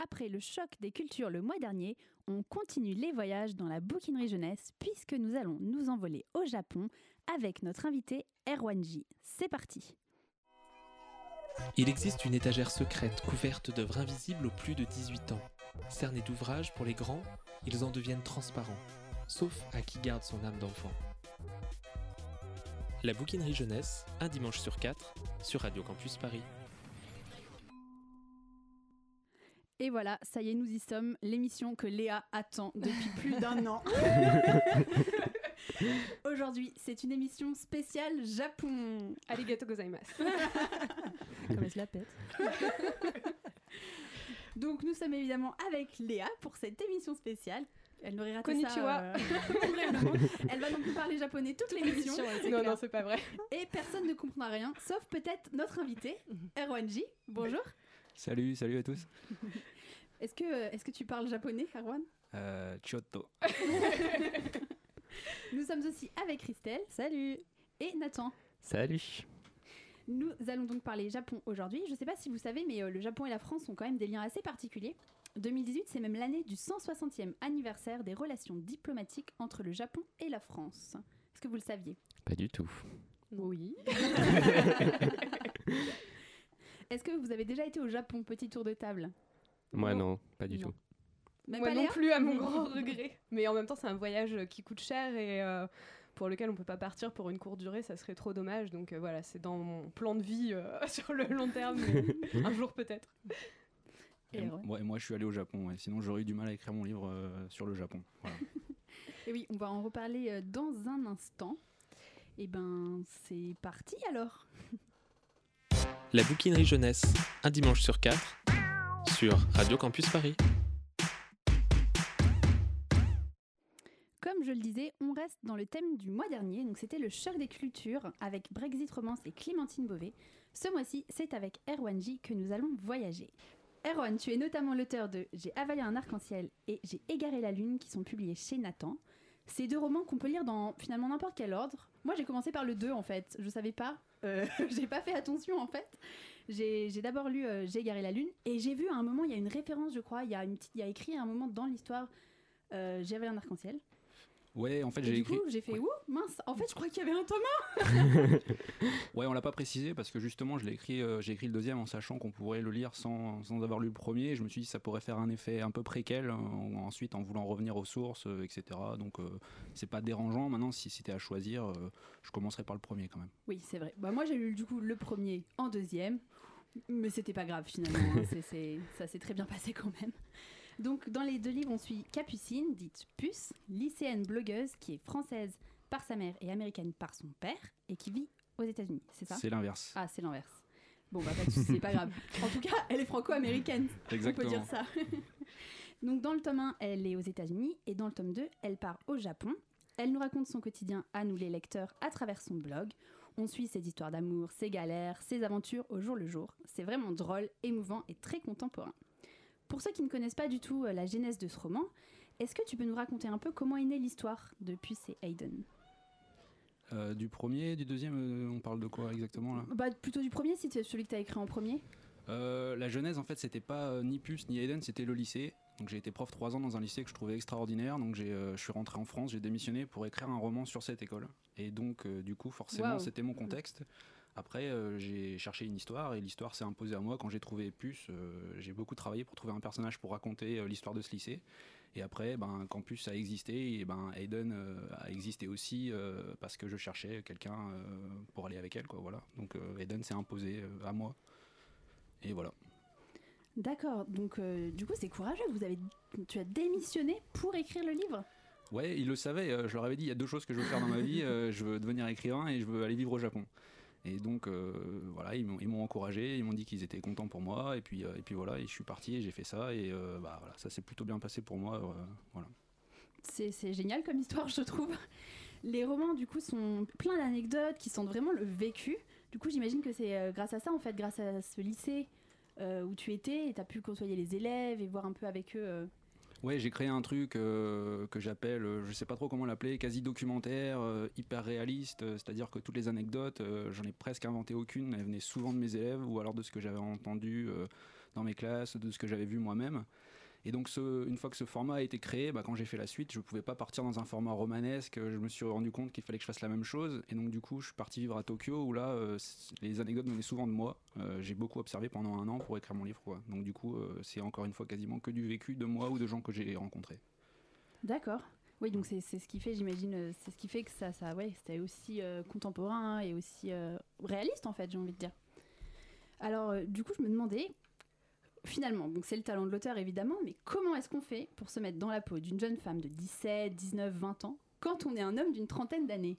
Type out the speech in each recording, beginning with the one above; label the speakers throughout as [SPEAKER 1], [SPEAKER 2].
[SPEAKER 1] après le choc des cultures le mois dernier, on continue les voyages dans la bouquinerie jeunesse puisque nous allons nous envoler au Japon avec notre invité Erwanji. C'est parti
[SPEAKER 2] Il existe une étagère secrète couverte d'œuvres invisibles aux plus de 18 ans. Cernés d'ouvrages pour les grands, ils en deviennent transparents, sauf à qui garde son âme d'enfant. La bouquinerie jeunesse, un dimanche sur quatre, sur Radio Campus Paris.
[SPEAKER 1] Et voilà, ça y est, nous y sommes, l'émission que Léa attend depuis plus d'un an. Aujourd'hui, c'est une émission spéciale Japon.
[SPEAKER 3] Arigato gozaimasu.
[SPEAKER 1] Comme elle se la pète. Donc nous sommes évidemment avec Léa pour cette émission spéciale. Elle n'aurait raté
[SPEAKER 3] Konnichiwa.
[SPEAKER 1] ça. euh. Elle va donc nous parler japonais toute l'émission.
[SPEAKER 3] Non, non, c'est pas vrai.
[SPEAKER 1] Et personne ne comprendra rien, sauf peut-être notre invité, Erwanji. Bonjour.
[SPEAKER 4] Salut, salut à tous.
[SPEAKER 1] Est-ce que, est que tu parles japonais, Erwan
[SPEAKER 4] Euh, Chiotto.
[SPEAKER 1] Nous sommes aussi avec Christelle. Salut. Et Nathan.
[SPEAKER 5] Salut.
[SPEAKER 1] Nous allons donc parler Japon aujourd'hui. Je ne sais pas si vous savez, mais euh, le Japon et la France ont quand même des liens assez particuliers. 2018, c'est même l'année du 160e anniversaire des relations diplomatiques entre le Japon et la France. Est-ce que vous le saviez?
[SPEAKER 5] Pas du tout.
[SPEAKER 3] Oui.
[SPEAKER 1] Est-ce que vous avez déjà été au Japon? Petit tour de table.
[SPEAKER 5] Moi
[SPEAKER 3] Non.
[SPEAKER 5] non, pas du
[SPEAKER 3] Non.
[SPEAKER 5] tout.
[SPEAKER 1] Même
[SPEAKER 3] Moi
[SPEAKER 1] pas
[SPEAKER 3] non plus, à mon grand regret. Mais en même temps, c'est un voyage qui coûte cher et euh, pour lequel on peut pas partir pour une courte durée, ça serait trop dommage. Donc euh, voilà, c'est dans mon plan de vie euh, sur le long terme, mais un jour peut-être.
[SPEAKER 1] Et
[SPEAKER 4] Et moi, moi, je suis allé au Japon. ouais. Sinon, j'aurais eu du mal à écrire mon livre euh, sur le Japon. Voilà.
[SPEAKER 1] Et oui, on va en reparler euh, dans un instant. Et ben, c'est parti alors.
[SPEAKER 2] La bouquinerie jeunesse, un dimanche sur quatre, Radio Campus Paris.
[SPEAKER 1] Comme je le disais, on reste dans le thème du mois dernier, donc c'était le choc des cultures avec Brexit Romance et Clémentine Beauvais. Ce mois-ci, c'est avec Erwanji que nous allons voyager. Erwan, tu es notamment l'auteur de J'ai avalé un arc-en-ciel et J'ai égaré la lune qui sont publiés chez Nathan. Ces deux romans qu'on peut lire dans finalement n'importe quel ordre. Moi, j'ai commencé par le 2 en fait, je savais pas, euh, j'ai pas fait attention en fait. J'ai d'abord lu euh, J'ai égaré la lune et j'ai vu à un moment, il y a une référence, je crois, il y a, une petite, il y a écrit à un moment dans l'histoire euh, J'ai avalé un arc-en-ciel.
[SPEAKER 4] Ouais, en fait, j'ai
[SPEAKER 1] du
[SPEAKER 4] écrit.
[SPEAKER 1] coup, j'ai fait ouh, mince, en fait, je crois qu'il y avait un tome
[SPEAKER 4] Ouais, on l'a pas précisé parce que justement, je l'ai écrit. euh, j'ai écrit le deuxième en sachant qu'on pourrait le lire sans, sans avoir lu le premier. Je me suis dit ça pourrait faire un effet un peu préquel. euh, en- ensuite, en voulant revenir aux sources, euh, etc. Donc, c'est pas dérangeant. Maintenant, si c'était à choisir, je commencerai par le premier quand même.
[SPEAKER 1] Oui, c'est vrai. Bah, moi, j'ai lu du coup le premier en deuxième, mais c'était pas grave finalement. hein. Ça s'est très bien passé quand même. Donc, dans les deux livres, on suit Capucine, dite Puce, lycéenne blogueuse qui est française par sa mère et américaine par son père et qui vit aux États-Unis, c'est ça?
[SPEAKER 4] C'est l'inverse.
[SPEAKER 1] Ah, c'est l'inverse. Bon, bah, pas de soucis, c'est pas grave. En tout cas, elle est franco-américaine. On peut dire ça. Donc dans le tome 1, elle est aux États-Unis et dans le tome 2, elle part au Japon. Elle nous raconte son quotidien à nous les lecteurs à travers son blog. On suit ses histoires d'amour, ses galères, ses aventures au jour le jour. C'est vraiment drôle, émouvant et très contemporain. Pour ceux qui ne connaissent pas du tout euh, la genèse de ce roman, est-ce que tu peux nous raconter un peu comment est née l'histoire de Puce et Hayden?
[SPEAKER 4] Euh, du premier, du deuxième, euh, on parle de quoi exactement là?
[SPEAKER 1] Bah plutôt du premier, si c'est celui que tu as écrit en premier.
[SPEAKER 4] Euh, la genèse, en fait, c'était pas ni Puce ni Aiden, c'était le lycée. Donc j'ai été prof trois ans dans un lycée que je trouvais extraordinaire. Donc je suis rentré en France, j'ai démissionné pour écrire un roman sur cette école. Et donc du coup, forcément, c'était mon contexte. Après, euh, j'ai cherché une histoire et l'histoire s'est imposée à moi quand j'ai trouvé Puce. euh, j'ai beaucoup travaillé pour trouver un personnage pour raconter euh, l'histoire de ce lycée. Et après, ben, quand Puce a existé, et ben Aiden euh, a existé aussi euh, parce que je cherchais quelqu'un euh, pour aller avec elle, quoi. Voilà. Donc Aiden s'est imposé à moi. Et voilà.
[SPEAKER 1] D'accord, donc du coup c'est courageux, vous avez, tu as démissionné pour écrire le livre?
[SPEAKER 4] Ouais, ils le savaient. je leur avais dit il y a deux choses que je veux faire dans ma vie. je veux devenir écrivain et je veux aller vivre au Japon. Et donc euh, voilà, ils m'ont, encouragé, ils m'ont dit qu'ils étaient contents pour moi. Et puis, euh, et puis voilà, et je suis parti et j'ai fait ça. Et euh, bah, voilà, ça s'est plutôt bien passé pour moi. voilà.
[SPEAKER 1] C'est génial comme histoire, je trouve. Les romans, du coup, sont plein d'anecdotes qui sentent vraiment le vécu. Du coup, j'imagine que c'est grâce à ça, en fait, grâce à ce lycée où tu étais, et tu as pu côtoyer les élèves et voir un peu avec eux.
[SPEAKER 4] Ouais, j'ai créé un truc euh, que j'appelle, euh, je sais pas trop comment l'appeler, quasi documentaire, euh, hyper réaliste. euh, C'est-à-dire que toutes les anecdotes, j'en ai presque inventé aucune. Elles venaient souvent de mes élèves ou alors de ce que j'avais entendu dans mes classes, de ce que j'avais vu moi-même. Et donc, une fois que ce format a été créé, bah, quand j'ai fait la suite, je ne pouvais pas partir dans un format romanesque. Je me suis rendu compte qu'il fallait que je fasse la même chose. Et donc, du coup, je suis parti vivre à Tokyo où là, euh, les anecdotes venaient souvent de moi. Euh, j'ai beaucoup observé pendant un an pour écrire mon livre. Quoi. Donc, du coup, euh, c'est encore une fois quasiment que du vécu de moi ou de gens que j'ai rencontrés.
[SPEAKER 1] D'accord. Oui, donc c'est ce qui fait, j'imagine, euh, c'est ce qui fait que ça, ça ouais, c'était aussi euh, contemporain et aussi euh, réaliste en fait, j'ai envie de dire. Alors, euh, du coup, je me demandais, finalement, donc c'est le talent de l'auteur évidemment, mais comment est-ce qu'on fait pour se mettre dans la peau d'une jeune femme de 17, 19, 20 ans quand on est un homme d'une trentaine d'années?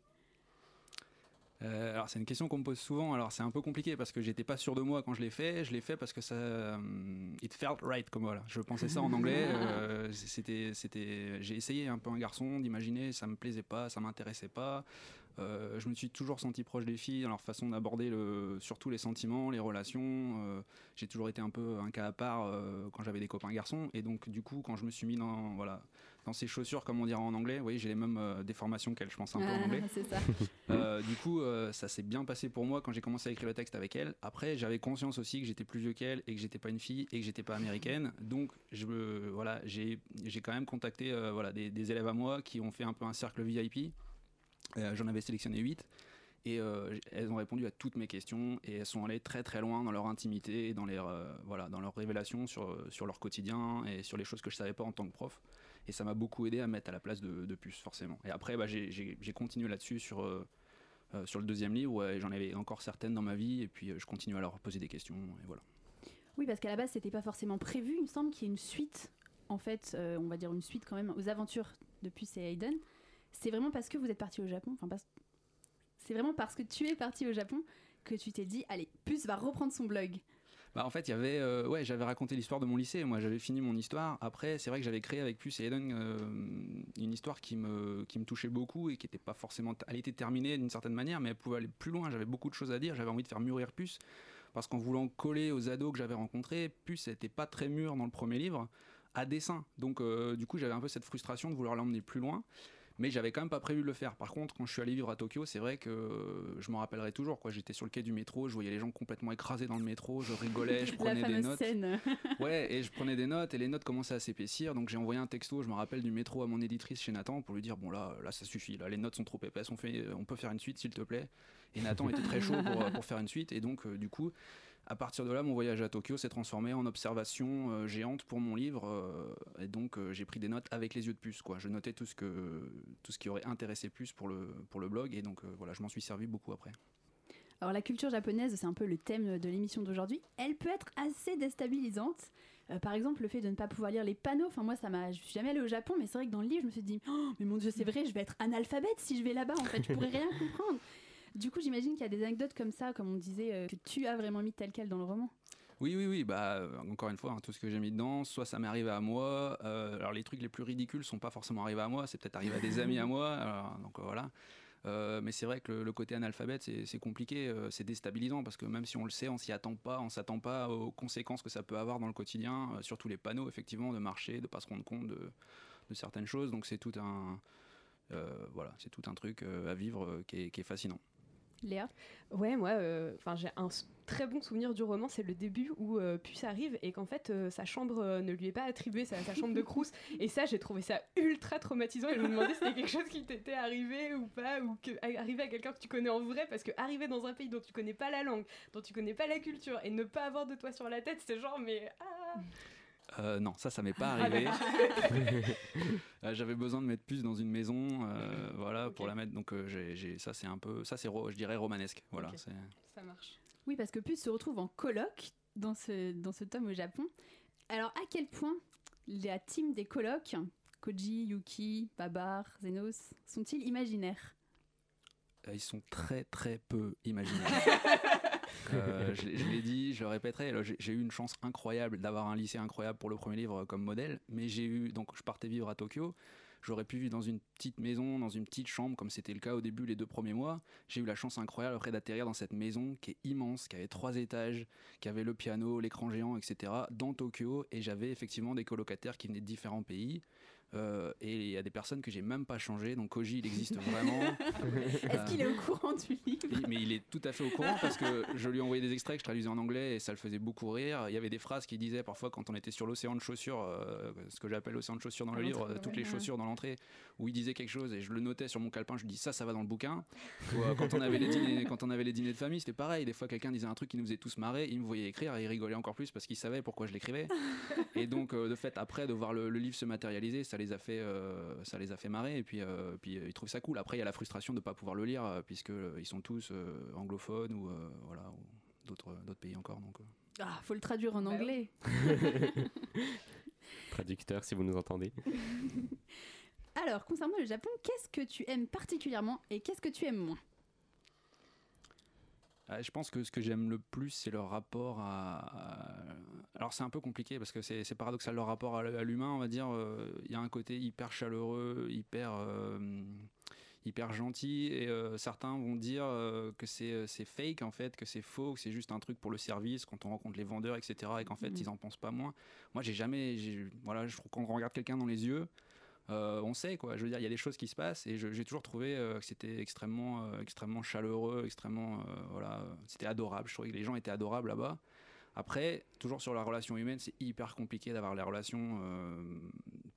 [SPEAKER 4] Euh, alors c'est une question qu'on me pose souvent. Alors c'est un peu compliqué parce que j'étais pas sûr de moi quand je l'ai fait. Je l'ai fait parce que ça, euh, it felt right comme voilà. Je pensais ça en anglais. euh, c'était, c'était, j'ai essayé un peu un garçon d'imaginer. Ça me plaisait pas, ça m'intéressait pas. Euh, je me suis toujours senti proche des filles dans leur façon d'aborder le, surtout les sentiments, les relations. Euh, j'ai toujours été un peu un cas à part euh, quand j'avais des copains garçons. Et donc du coup quand je me suis mis dans voilà dans ces chaussures comme on dirait en anglais, oui j'ai les mêmes déformations qu'elle, je pense un peu en anglais.
[SPEAKER 1] ça.
[SPEAKER 4] Euh, du coup, ça s'est bien passé pour moi quand j'ai commencé à écrire le texte avec elle. Après, j'avais conscience aussi que j'étais plus vieux qu'elle et que j'étais pas une fille et que j'étais pas américaine. Donc, je voilà, j'ai, j'ai quand même contacté voilà, des, des élèves à moi qui ont fait un peu un cercle VIP. Euh, j'en avais sélectionné 8. Et euh, elles ont répondu à toutes mes questions et elles sont allées très très loin dans leur intimité dans, euh, voilà, dans leurs révélations sur, sur leur quotidien et sur les choses que je savais pas en tant que prof. Et ça m'a beaucoup aidé à me mettre à la place de, de Puce, forcément. Et après, bah, j'ai- continué là-dessus sur, euh, euh, sur le deuxième livre. J'en avais encore certaines dans ma vie et puis euh, je continue à leur poser des questions. Et voilà.
[SPEAKER 1] Oui, parce qu'à la base, c'était pas forcément prévu. Il me semble qu'il y ait une suite, en fait, euh, on va dire une suite quand même aux aventures de Puce et Hayden. C'est vraiment parce que vous êtes parti au Japon, enfin, c'est vraiment parce que tu es parti au Japon que tu t'es dit, allez, Puce va reprendre son blog.
[SPEAKER 4] Bah, en fait, il y avait, euh, ouais, j'avais raconté l'histoire de mon lycée. Moi, j'avais fini mon histoire. Après, c'est vrai que j'avais créé avec Puce et Eden euh, une histoire qui me, qui me touchait beaucoup et qui était pas forcément. Elle était terminée d'une certaine manière, mais elle pouvait aller plus loin. J'avais beaucoup de choses à dire. J'avais envie de faire mûrir Puce parce qu'en voulant coller aux ados que j'avais rencontrés, Puce n'était pas très mûr dans le premier livre à dessin. Donc, euh, du coup, j'avais un peu cette frustration de vouloir l'emmener plus loin. Mais j'avais quand même pas prévu de le faire. Par contre, quand je suis allé vivre à Tokyo, c'est vrai que je m'en rappellerai toujours. Quoi. J'étais sur le quai du métro, je voyais les gens complètement écrasés dans le métro, je rigolais, je
[SPEAKER 1] La
[SPEAKER 4] prenais des notes.
[SPEAKER 1] scène.
[SPEAKER 4] Ouais, et je prenais des notes et les notes commençaient à s'épaissir. Donc j'ai envoyé un texto, je me rappelle du métro à mon éditrice chez Nathan pour lui dire bon là, là ça suffit, là les notes sont trop épaisses, on fait, on peut faire une suite s'il te plaît. Et Nathan était très chaud pour, pour faire une suite et donc euh, du coup. À partir de là, mon voyage à Tokyo s'est transformé en observation euh, géante pour mon livre, euh, et donc euh, j'ai pris des notes avec les yeux de puce. Quoi. Je notais tout ce, que, tout ce qui aurait intéressé plus pour le, pour le blog, et donc voilà, je m'en suis servi beaucoup après.
[SPEAKER 1] Alors la culture japonaise, c'est un peu le thème de l'émission d'aujourd'hui. Elle peut être assez déstabilisante. Euh, par exemple, le fait de ne pas pouvoir lire les panneaux. Enfin moi, ça m'a. Je suis jamais allée au Japon, mais c'est vrai que dans le livre, je me suis dit, oh, mais mon Dieu, c'est vrai, je vais être analphabète si je vais là-bas. En fait, je pourrais rien comprendre. Du coup, j'imagine qu'il y a des anecdotes comme ça, comme on disait, euh, que tu as vraiment mis tel quel dans le roman.
[SPEAKER 4] Oui, oui, oui. Bah, euh, encore une fois, hein, tout ce que j'ai mis dedans, soit ça m'est arrivé à moi. euh, alors, les trucs les plus ridicules sont pas forcément arrivés à moi. C'est peut-être arrivé à des amis à moi. alors, donc voilà. Euh, mais c'est vrai que le, le côté analphabète, c'est compliqué, euh, c'est déstabilisant parce que même si on le sait, on s'y attend pas, on s'attend pas aux conséquences que ça peut avoir dans le quotidien, euh, surtout les panneaux, effectivement, de marcher, de pas se rendre compte de, de certaines choses. Donc c'est tout un, voilà, c'est tout un truc à vivre qui, est, qui est fascinant.
[SPEAKER 1] Léa?
[SPEAKER 3] Ouais, moi, euh, enfin, j'ai un très bon souvenir du roman, c'est le début où euh, Puce arrive et qu'en fait euh, sa chambre ne lui est pas attribuée, sa, chambre de Crous. Et ça, j'ai trouvé ça ultra traumatisant et je me demandais si c'était quelque chose qui t'était arrivé ou pas, ou que arrivé à quelqu'un que tu connais en vrai, parce que arriver dans un pays dont tu connais pas la langue, dont tu connais pas la culture et ne pas avoir de toi sur la tête, c'est genre, mais ah
[SPEAKER 4] Euh, non, ça, ça m'est pas arrivé. Euh, J'avais besoin de mettre plus dans une maison, euh, voilà, pour la mettre. Donc euh, j'ai, ça, c'est un peu, ça, c'est, je dirais romanesque. Voilà.
[SPEAKER 3] Ok.
[SPEAKER 4] c'est-
[SPEAKER 3] Ça marche.
[SPEAKER 1] Oui, parce que Puce se retrouve en coloc dans ce, dans ce tome au Japon. Alors, à quel point la team des colocs, Koji, Yuki, Babar, Zenos, sont-ils imaginaires?
[SPEAKER 4] Euh, ils sont très très peu imaginaires. Euh, je l'ai- je l'ai dit, je le répéterai. j'ai eu une chance incroyable d'avoir un lycée incroyable pour le premier livre comme modèle, mais j'ai eu donc je partais vivre à Tokyo. J'aurais pu vivre dans une petite maison, dans une petite chambre, comme c'était le cas au début les deux premiers mois. J'ai eu la chance incroyable après d'atterrir dans cette maison qui est immense, qui avait trois étages, qui avait le piano, l'écran géant, etc. dans Tokyo. Et j'avais effectivement des colocataires qui venaient de différents pays. Euh, et il y a des personnes que j'ai même pas changé. Donc Koji, il existe vraiment.
[SPEAKER 1] Est-ce qu'il est au courant du livre
[SPEAKER 4] mais il est tout à fait au courant parce que je lui ai envoyé des extraits que je traduisais en anglais et ça le faisait beaucoup rire. Il y avait des phrases qu'il disait parfois quand on était sur l'océan de chaussures, euh, ce que j'appelle l'océan de chaussures dans le
[SPEAKER 1] À
[SPEAKER 4] livre, euh, toutes les chaussures dans l'entrée, où il disait quelque chose et je le notais sur mon calepin, je lui dis ça, ça va dans le bouquin. Ou, euh, quand, on avait les dîners, quand on avait les dîners de famille, c'était pareil. Des fois, quelqu'un disait un truc qui nous faisait tous marrer, il me voyait écrire et il rigolait encore plus parce qu'il savait pourquoi je l'écrivais. et donc, euh, de fait, après, de voir le, le livre se matérialiser, ça les a fait, euh, ça les a fait marrer et puis, euh, puis euh, ils trouvent ça cool. Après, il y a la frustration de ne pas pouvoir le lire puisque ils sont tous euh, anglophones ou euh, voilà ou d'autres d'autres pays encore. Donc, euh.
[SPEAKER 1] Ah, faut le traduire en
[SPEAKER 3] Bah
[SPEAKER 1] anglais.
[SPEAKER 5] Traducteur, si vous nous entendez.
[SPEAKER 1] Alors, concernant le Japon, qu'est-ce que tu aimes particulièrement et qu'est-ce que tu aimes moins?
[SPEAKER 4] Je pense que ce que j'aime le plus, c'est leur rapport à. Alors, c'est un peu compliqué parce que c'est paradoxal, leur rapport à, l'humain, on va dire. euh, Il y a un côté hyper chaleureux, hyper. euh, hyper gentil et euh, certains vont dire euh, que c'est euh, c'est fake en fait que c'est faux que c'est juste un truc pour le service quand on rencontre les vendeurs etc et qu'en fait
[SPEAKER 1] Mhm.
[SPEAKER 4] ils en pensent pas moins moi j'ai jamais voilà je trouve qu'on regarde quelqu'un dans les yeux euh, on sait quoi je veux dire il y a des choses qui se passent et j'ai toujours trouvé euh, que c'était extrêmement euh, extrêmement chaleureux extrêmement voilà c'était adorable je trouvais que les gens étaient adorables là-bas après toujours sur la relation humaine c'est hyper compliqué d'avoir les relations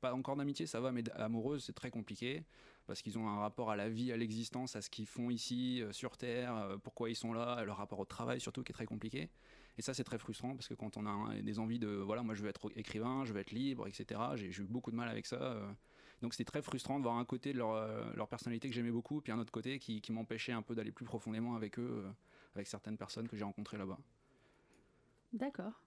[SPEAKER 4] pas encore d'amitié ça va mais amoureuse c'est très compliqué parce qu'ils ont un rapport à la vie à l'existence à ce qu'ils font ici sur terre pourquoi ils sont là leur rapport au travail surtout qui est très compliqué et ça, c'est très frustrant parce que quand on a des envies de, voilà, moi je veux être écrivain, je veux être libre, etc., j'ai eu beaucoup de mal avec ça. Donc c'était très frustrant de voir un côté de leur, euh, personnalité que j'aimais beaucoup, puis un autre côté qui, qui m'empêchait un peu d'aller plus profondément avec eux, euh, avec certaines personnes que j'ai rencontrées là-bas.
[SPEAKER 1] D'accord.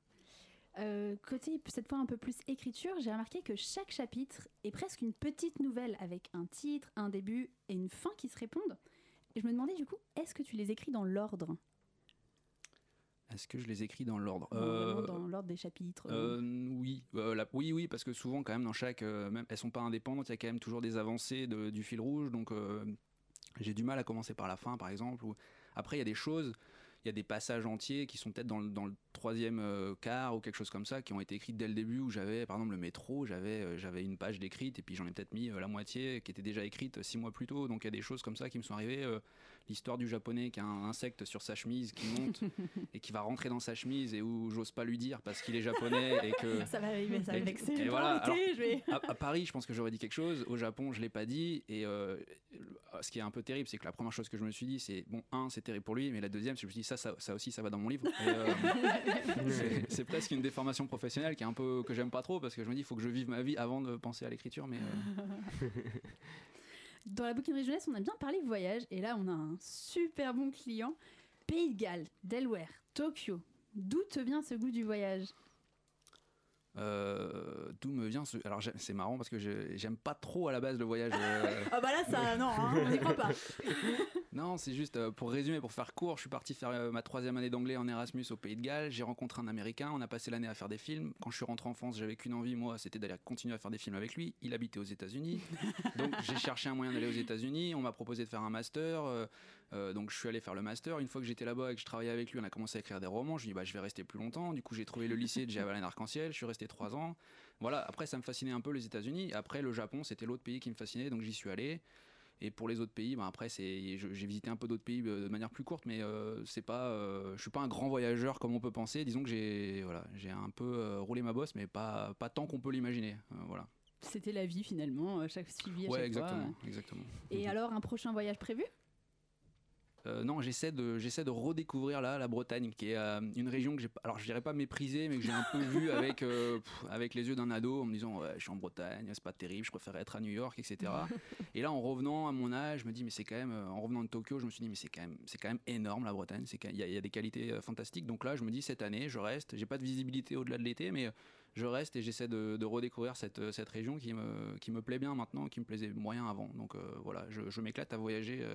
[SPEAKER 1] Euh, côté cette fois un peu plus écriture, j'ai remarqué que chaque chapitre est presque une petite nouvelle avec un titre, un début et une fin qui se répondent. Et je me demandais du coup, est-ce que tu les écris dans l'ordre?
[SPEAKER 4] Est-ce que je les écris dans l'ordre Euh,
[SPEAKER 1] dans l'ordre des chapitres
[SPEAKER 4] Euh, oui, Euh, la- oui, oui, parce que souvent quand même dans chaque, même elles sont pas indépendantes, il y a quand même toujours des avancées de- du fil rouge, donc j'ai du mal à commencer par la fin, par exemple. Ou... Après, il y a des choses, il y a des passages entiers qui sont peut-être dans, le- dans le troisième euh, quart ou quelque chose comme ça, qui ont été écrits dès le début, où j'avais, par exemple, le métro, j'avais, euh, j'avais une page d'écrite et puis j'en ai peut-être mis euh, la moitié qui était déjà écrite six mois plus tôt. Donc il y a des choses comme ça qui me sont arrivées. L'histoire du japonais qui a un insecte sur sa chemise qui monte et qui va rentrer dans sa chemise et où j'ose pas lui dire parce qu'il est japonais et que
[SPEAKER 1] Ça va arriver, ça va vexer.
[SPEAKER 4] et voilà,
[SPEAKER 1] je vais-
[SPEAKER 4] à, à Paris, je pense que j'aurais dit quelque chose. Au Japon, je l'ai pas dit. Et euh, ce qui est un peu terrible, c'est que la première chose que je me suis dit, c'est bon, un, c'est terrible pour lui, mais la deuxième, c'est que je me suis dit, ça, ça, ça aussi, ça va dans mon livre. Euh, c'est- c'est presque une déformation professionnelle qui est un peu que j'aime pas trop parce que je me dis, il faut que je vive ma vie avant de penser à l'écriture. Mais euh,
[SPEAKER 1] Dans la bouquinerie jeunesse, on a bien parlé voyage et là, on a un super bon client. Pays de Galles, Delaware, Tokyo. D'où te vient ce goût du voyage?
[SPEAKER 4] Euh, d'où me vient ce. Alors, c'est marrant parce que j'aime pas trop à la base le voyage. euh,
[SPEAKER 1] Ah bah là, ça, non, hein, on n'y croit pas.
[SPEAKER 4] Non, c'est juste euh, pour résumer, pour faire court, je suis parti faire euh, ma troisième année d'anglais en Erasmus au Pays de Galles. J'ai rencontré un Américain, on a passé l'année à faire des films. Quand je suis rentré en France, j'avais qu'une envie, moi, c'était d'aller continuer à faire des films avec lui. Il habitait aux États-Unis, donc j'ai cherché un moyen d'aller aux États-Unis. On m'a proposé de faire un master, euh, donc je suis allé faire le master. Une fois que j'étais là-bas et que je travaillais avec lui, on a commencé à écrire des romans. Je lui ai dit, bah, je vais rester plus longtemps. Du coup, j'ai trouvé le lycée de Javelin Arc-en-Ciel. Je suis resté trois ans. Voilà. Après, ça me fascinait un peu les États-Unis. Après, le Japon, c'était l'autre pays qui me fascinait, donc j'y suis allé. Et pour les autres pays, ben après, c'est, j'ai visité un peu d'autres pays euh, de manière plus courte, mais euh, c'est pas, euh, je suis pas un grand voyageur comme on peut penser. Disons que j'ai, voilà, j'ai un peu euh, roulé ma bosse, mais pas, pas tant qu'on peut l'imaginer. Voilà.
[SPEAKER 1] C'était la vie finalement, chaque suivi à
[SPEAKER 4] Ouais,
[SPEAKER 1] chaque
[SPEAKER 4] exactement,
[SPEAKER 1] fois.
[SPEAKER 4] exactement.
[SPEAKER 1] Et alors, un prochain voyage prévu?
[SPEAKER 4] Euh, non, j'essaie de, j'essaie de redécouvrir là la Bretagne, qui est euh, une région que j'ai, alors je dirais pas méprisée, mais que j'ai un peu vue avec, euh, pff, avec les yeux d'un ado, en me disant ouais, je suis en Bretagne, c'est pas terrible, je préférerais être à New York, etc. Et là, en revenant à mon âge, je me dis mais c'est quand même, en revenant de Tokyo, je me suis dit mais c'est quand même, c'est quand même énorme la Bretagne, c'est il y, a- il y a des qualités fantastiques. Donc là, je me dis cette année, je reste, j'ai pas de visibilité au-delà de l'été, mais je reste et j'essaie de, de redécouvrir cette, cette région qui me, qui me plaît bien maintenant, qui me plaisait moyen avant. Donc voilà, je, je m'éclate à voyager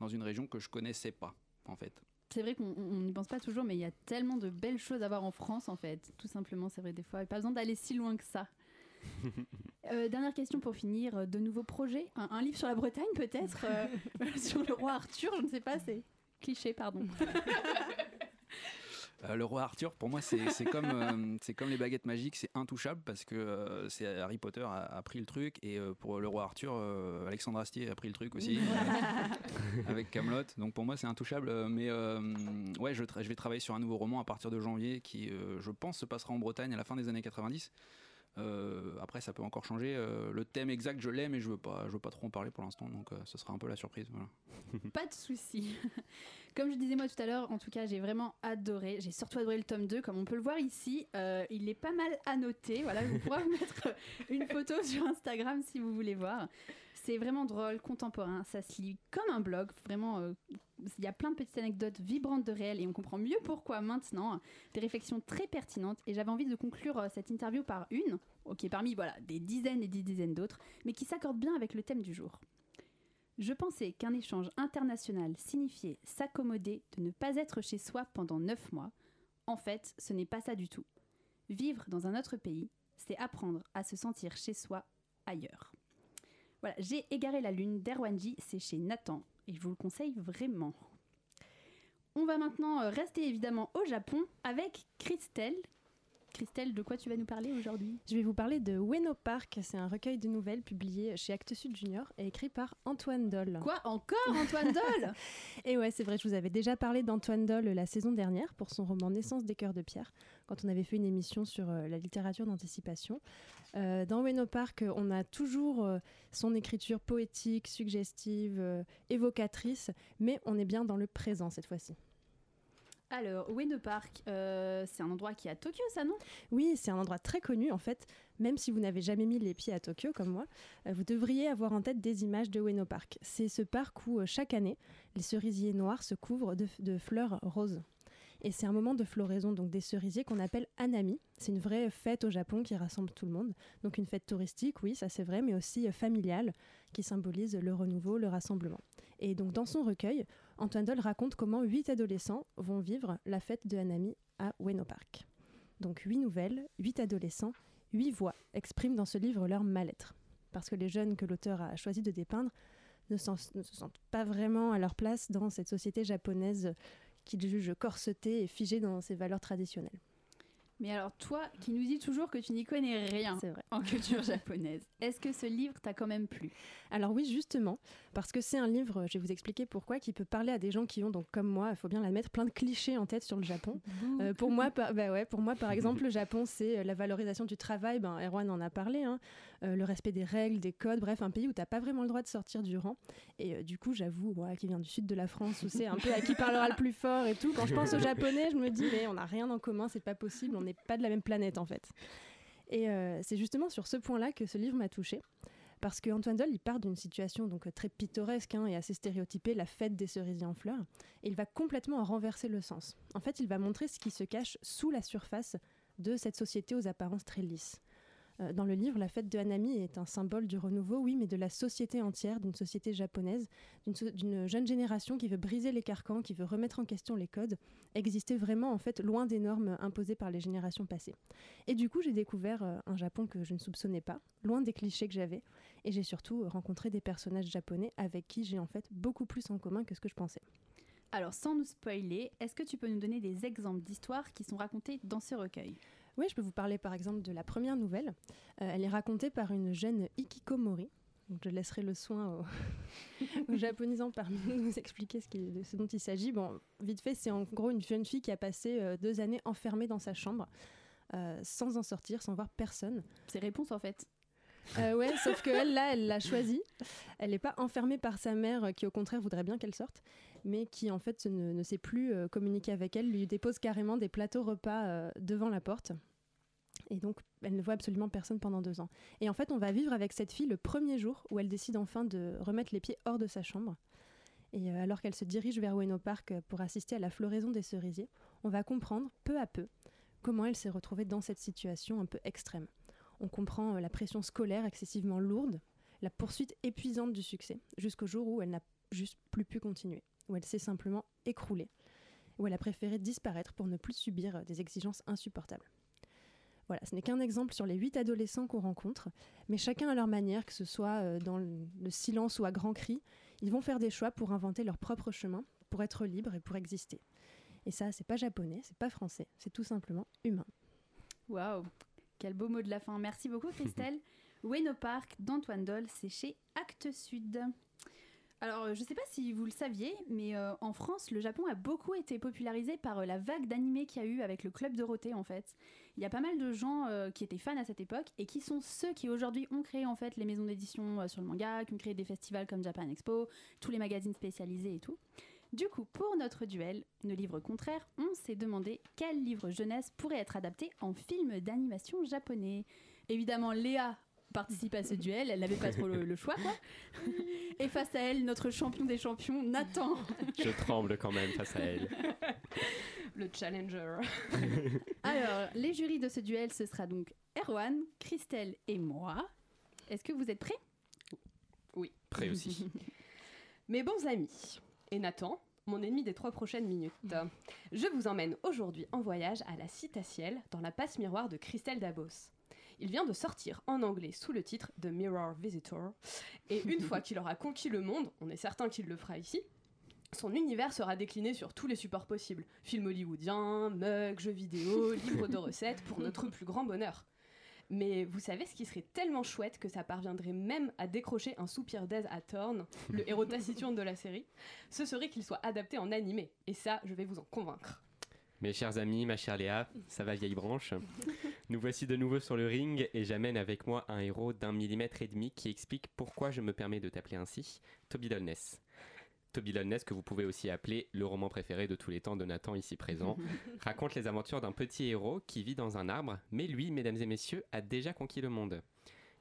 [SPEAKER 4] dans une région que je connaissais pas en fait.
[SPEAKER 1] C'est vrai qu'on on n'y pense pas toujours, mais il y a tellement de belles choses à voir en France, en fait. Tout simplement, c'est vrai, des fois. Pas besoin d'aller si loin que ça. Euh, dernière question pour finir. De nouveaux projets? Un, un livre sur la Bretagne, peut-être? Euh, Sur le roi Arthur, je ne sais pas, c'est cliché, pardon.
[SPEAKER 4] Euh, le roi Arthur, pour moi, c'est c'est comme, euh, c'est comme les baguettes magiques, c'est intouchable parce que euh, c'est Harry Potter a, a pris le truc et pour le roi Arthur, Alexandre Astier a pris le truc aussi avec Camelot. Donc pour moi, c'est intouchable. Mais ouais, je, vais travailler sur un nouveau roman à partir de janvier qui, je pense, se passera en Bretagne à la fin des années 90. Euh, après, ça peut encore changer. Euh, le thème exact, je l'ai, mais je veux pas, je veux pas trop en parler pour l'instant. Donc, euh, ce sera un peu la surprise. Voilà.
[SPEAKER 1] Pas de souci. Comme je disais moi tout à l'heure, en tout cas, j'ai vraiment adoré. J'ai surtout adoré le tome 2, comme on peut le voir ici. Euh, il est pas mal annoté. Voilà, je pourrais vous mettre une photo sur Instagram si vous voulez voir. C'est vraiment drôle, contemporain. Ça se lit comme un blog. Vraiment, euh, il y a plein de petites anecdotes vibrantes de réel et on comprend mieux pourquoi maintenant. Des réflexions très pertinentes. Et j'avais envie de conclure euh, cette interview par une, est parmi voilà, des dizaines et des dizaines d'autres, mais qui s'accorde bien avec le thème du jour. Je pensais qu'un échange international signifiait s'accommoder de ne pas être chez soi pendant neuf mois. En fait, ce n'est pas ça du tout. Vivre dans un autre pays, c'est apprendre à se sentir chez soi ailleurs. Voilà, j'ai égaré la lune d'Erwanji, c'est chez Nathan, et je vous le conseille vraiment. On va maintenant euh, rester évidemment au Japon avec Christelle. Christelle, de quoi tu vas nous parler aujourd'hui?
[SPEAKER 6] Je vais vous parler de Ueno Park. C'est un recueil de nouvelles publié chez Actes Sud Junior et écrit par Antoine Doll.
[SPEAKER 1] Quoi encore, Antoine Doll
[SPEAKER 6] Et ouais, c'est vrai, je vous avais déjà parlé d'Antoine Doll la saison dernière pour son roman Naissance des cœurs de pierre, quand on avait fait une émission sur euh, la littérature d'anticipation. Euh, dans Ueno Park, euh, on a toujours euh, son écriture poétique, suggestive, évocatrice, mais on est bien dans le présent cette fois-ci.
[SPEAKER 1] Alors, Ueno Park, euh, c'est un endroit qui est à Tokyo, ça non?
[SPEAKER 6] Oui, c'est un endroit très connu en fait. Même si vous n'avez jamais mis les pieds à Tokyo comme moi, vous devriez avoir en tête des images de Ueno Park. C'est ce parc où chaque année, les cerisiers noirs se couvrent de, de fleurs roses. Et c'est un moment de floraison donc des cerisiers qu'on appelle Anami. C'est une vraie fête au Japon qui rassemble tout le monde. Donc une fête touristique, oui, ça c'est vrai, mais aussi euh, familiale, qui symbolise le renouveau, le rassemblement. Et donc dans son recueil, Antoine Doll raconte comment huit adolescents vont vivre la fête de Anami à Ueno Park. Donc huit nouvelles, huit adolescents, huit voix expriment dans ce livre leur mal-être. Parce que les jeunes que l'auteur a choisi de dépeindre ne se sentent pas vraiment à leur place dans cette société japonaise qu'ils jugent corsetée et figée dans ses valeurs traditionnelles.
[SPEAKER 1] Mais alors, toi qui nous dis toujours que tu n'y connais rien
[SPEAKER 6] vrai.
[SPEAKER 1] en culture japonaise, est-ce que ce livre t'a quand même plu?
[SPEAKER 6] Alors oui, justement, parce que c'est un livre, je vais vous expliquer pourquoi, qui peut parler à des gens qui ont, donc comme moi, il faut bien l'admettre, plein de clichés en tête sur le Japon. Euh, pour moi, par, bah ouais, pour moi, par exemple, le Japon, c'est euh, la valorisation du travail. Ben, Erwan en a parlé. hein, euh, le respect des règles, des codes. Bref, un pays où t'as pas vraiment le droit de sortir du rang. Et euh, du coup, j'avoue, moi, qui vient du sud de la France, où c'est un peu à qui parlera le plus fort et tout. Quand je pense aux Japonais, je me dis mais on n'a rien en commun, c'est pas possible. On n'est pas de la même planète en fait. Et euh, c'est justement sur ce point-là que ce livre m'a touchée. Parce que Antoine Doll, il part d'une situation donc très pittoresque hein, et assez stéréotypée, la fête des cerisiers en fleurs, et il va complètement en renverser le sens. En fait, il va montrer ce qui se cache sous la surface de cette société aux apparences très lisses. Euh, Dans le livre, la fête de Hanami est un symbole du renouveau, oui, mais de la société entière, d'une société japonaise, d'une jeune génération qui veut briser les carcans, qui veut remettre en question les codes, exister vraiment en fait loin des normes imposées par les générations passées. Et du coup, j'ai découvert euh, un Japon que je ne soupçonnais pas, loin des clichés que j'avais, et j'ai surtout euh, rencontré des personnages japonais avec qui j'ai en fait beaucoup plus en commun que ce que je pensais.
[SPEAKER 1] Alors, sans nous spoiler, est-ce que tu peux nous donner des exemples d'histoires qui sont racontées dans ce recueil
[SPEAKER 6] Oui, je peux vous parler par exemple de la première nouvelle. Euh, elle est racontée par une jeune Ikikomori. Donc je laisserai le soin aux, aux japonisants parmi nous nous expliquer ce, ce dont il s'agit. Bon, vite fait, c'est en gros une jeune fille qui a passé euh, deux années enfermée dans sa chambre, euh, sans en sortir, sans voir personne.
[SPEAKER 1] C'est réponse en fait.
[SPEAKER 6] Euh, ouais, sauf que elle, là, elle l'a choisi. Elle n'est pas enfermée par sa mère, euh, qui au contraire voudrait bien qu'elle sorte, mais qui en fait ne, sait plus euh, communiquer avec elle, lui dépose carrément des plateaux repas euh, devant la porte. Et donc, elle ne voit absolument personne pendant deux ans. Et en fait, on va vivre avec cette fille le premier jour où elle décide enfin de remettre les pieds hors de sa chambre. Et alors qu'elle se dirige vers Ueno Park pour assister à la floraison des cerisiers, on va comprendre peu à peu comment elle s'est retrouvée dans cette situation un peu extrême. On comprend euh, la pression scolaire excessivement lourde, la poursuite épuisante du succès, jusqu'au jour où elle n'a juste plus pu continuer, où elle s'est simplement écroulée, où elle a préféré disparaître pour ne plus subir euh, des exigences insupportables. Voilà, ce n'est qu'un exemple sur les huit adolescents qu'on rencontre, mais chacun à leur manière, que ce soit euh, dans le le silence ou à grands cris, ils vont faire des choix pour inventer leur propre chemin, pour être libres et pour exister. Et ça, c'est pas japonais, c'est pas français, c'est tout simplement humain.
[SPEAKER 1] Waouh, quel beau mot de la fin. Merci beaucoup Christelle. Ueno Park d'Antoine Doll, c'est chez Actes Sud. Alors, euh, je ne sais pas si vous le saviez, mais euh, en France, le Japon a beaucoup été popularisé par euh, la vague d'animés qu'il y a eu avec le Club Dorothée, en fait. Il y a pas mal de gens euh, qui étaient fans à cette époque et qui sont ceux qui aujourd'hui ont créé en fait les maisons d'édition sur le manga, qui ont créé des festivals comme Japan Expo, tous les magazines spécialisés et tout. Du coup, pour notre duel, nos livres contraires, on s'est demandé quel livre jeunesse pourrait être adapté en film d'animation japonais. Évidemment, Léa participe à ce duel, elle n'avait pas trop le, le choix, quoi. Et face à elle, notre champion des champions, Nathan.
[SPEAKER 5] Je tremble quand même face à elle.
[SPEAKER 3] Le challenger.
[SPEAKER 1] Alors, les jurys de ce duel, ce sera donc Erwan, Christelle et moi. Est-ce que vous êtes prêts?
[SPEAKER 5] Prêt aussi.
[SPEAKER 3] Mes bons amis, et Nathan, mon ennemi des trois prochaines minutes, je vous emmène aujourd'hui en voyage à la Citaciel dans la passe miroir de Christelle Dabos. Il vient de sortir en anglais sous le titre The Mirror Visitor, et une fois qu'il aura conquis le monde, on est certain qu'il le fera ici, son univers sera décliné sur tous les supports possibles. Films hollywoodiens, mugs, jeux vidéo, livres de recettes, pour notre plus grand bonheur. Mais vous savez ce qui serait tellement chouette que ça parviendrait même à décrocher un soupir d'aise à Thorne, le héros taciturne de la série Ce serait qu'il soit adapté en animé. Et ça, je vais vous en convaincre.
[SPEAKER 5] Mes chers amis, ma chère Léa, ça va vieille branche? Nous voici de nouveau sur le ring et j'amène avec moi un héros d'un millimètre et demi qui explique pourquoi je me permets de t'appeler ainsi, Toby Dolness. Toby Dolness, que vous pouvez aussi appeler le roman préféré de tous les temps de Nathan ici présent, raconte les aventures d'un petit héros qui vit dans un arbre, mais lui, mesdames et messieurs, a déjà conquis le monde.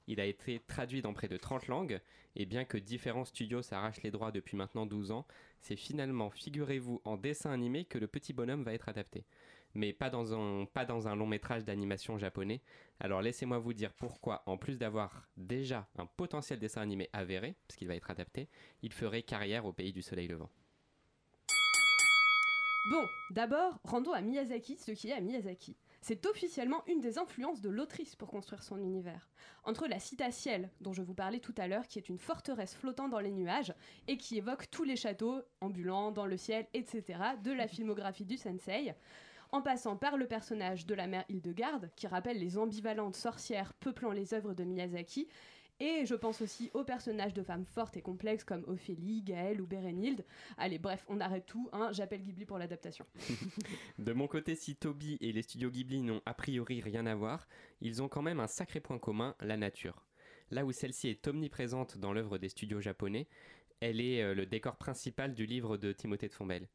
[SPEAKER 5] Il a été traduit dans près de 30 langues, et bien que différents studios s'arrachent les droits depuis maintenant 12 ans, c'est finalement, figurez-vous, en dessin animé que le petit bonhomme va être adapté. Mais pas dans un, long métrage d'animation japonais. Alors laissez-moi vous dire pourquoi, en plus d'avoir déjà un potentiel dessin animé avéré, puisqu'il va être adapté, il ferait carrière au pays du soleil levant.
[SPEAKER 3] Bon, d'abord, rendons à Miyazaki ce qui est à Miyazaki. C'est officiellement une des influences de l'autrice pour construire son univers. Entre la Citaciel, dont je vous parlais tout à l'heure, qui est une forteresse flottant dans les nuages et qui évoque tous les châteaux ambulants dans le ciel, etc., de la filmographie du sensei, en passant par le personnage de la mère Hildegarde, qui rappelle les ambivalentes sorcières peuplant les œuvres de Miyazaki, et je pense aussi aux personnages de femmes fortes et complexes comme Ophélie, Gaëlle ou Bérénilde. Allez, bref, on arrête tout, hein, j'appelle Ghibli pour l'adaptation.
[SPEAKER 5] De mon côté, si Toby et les studios Ghibli n'ont a priori rien à voir, ils ont quand même un sacré point commun, la nature. Là où celle-ci est omniprésente dans l'œuvre des studios japonais, elle est euh, le décor principal du livre de Timothée de Fombelle.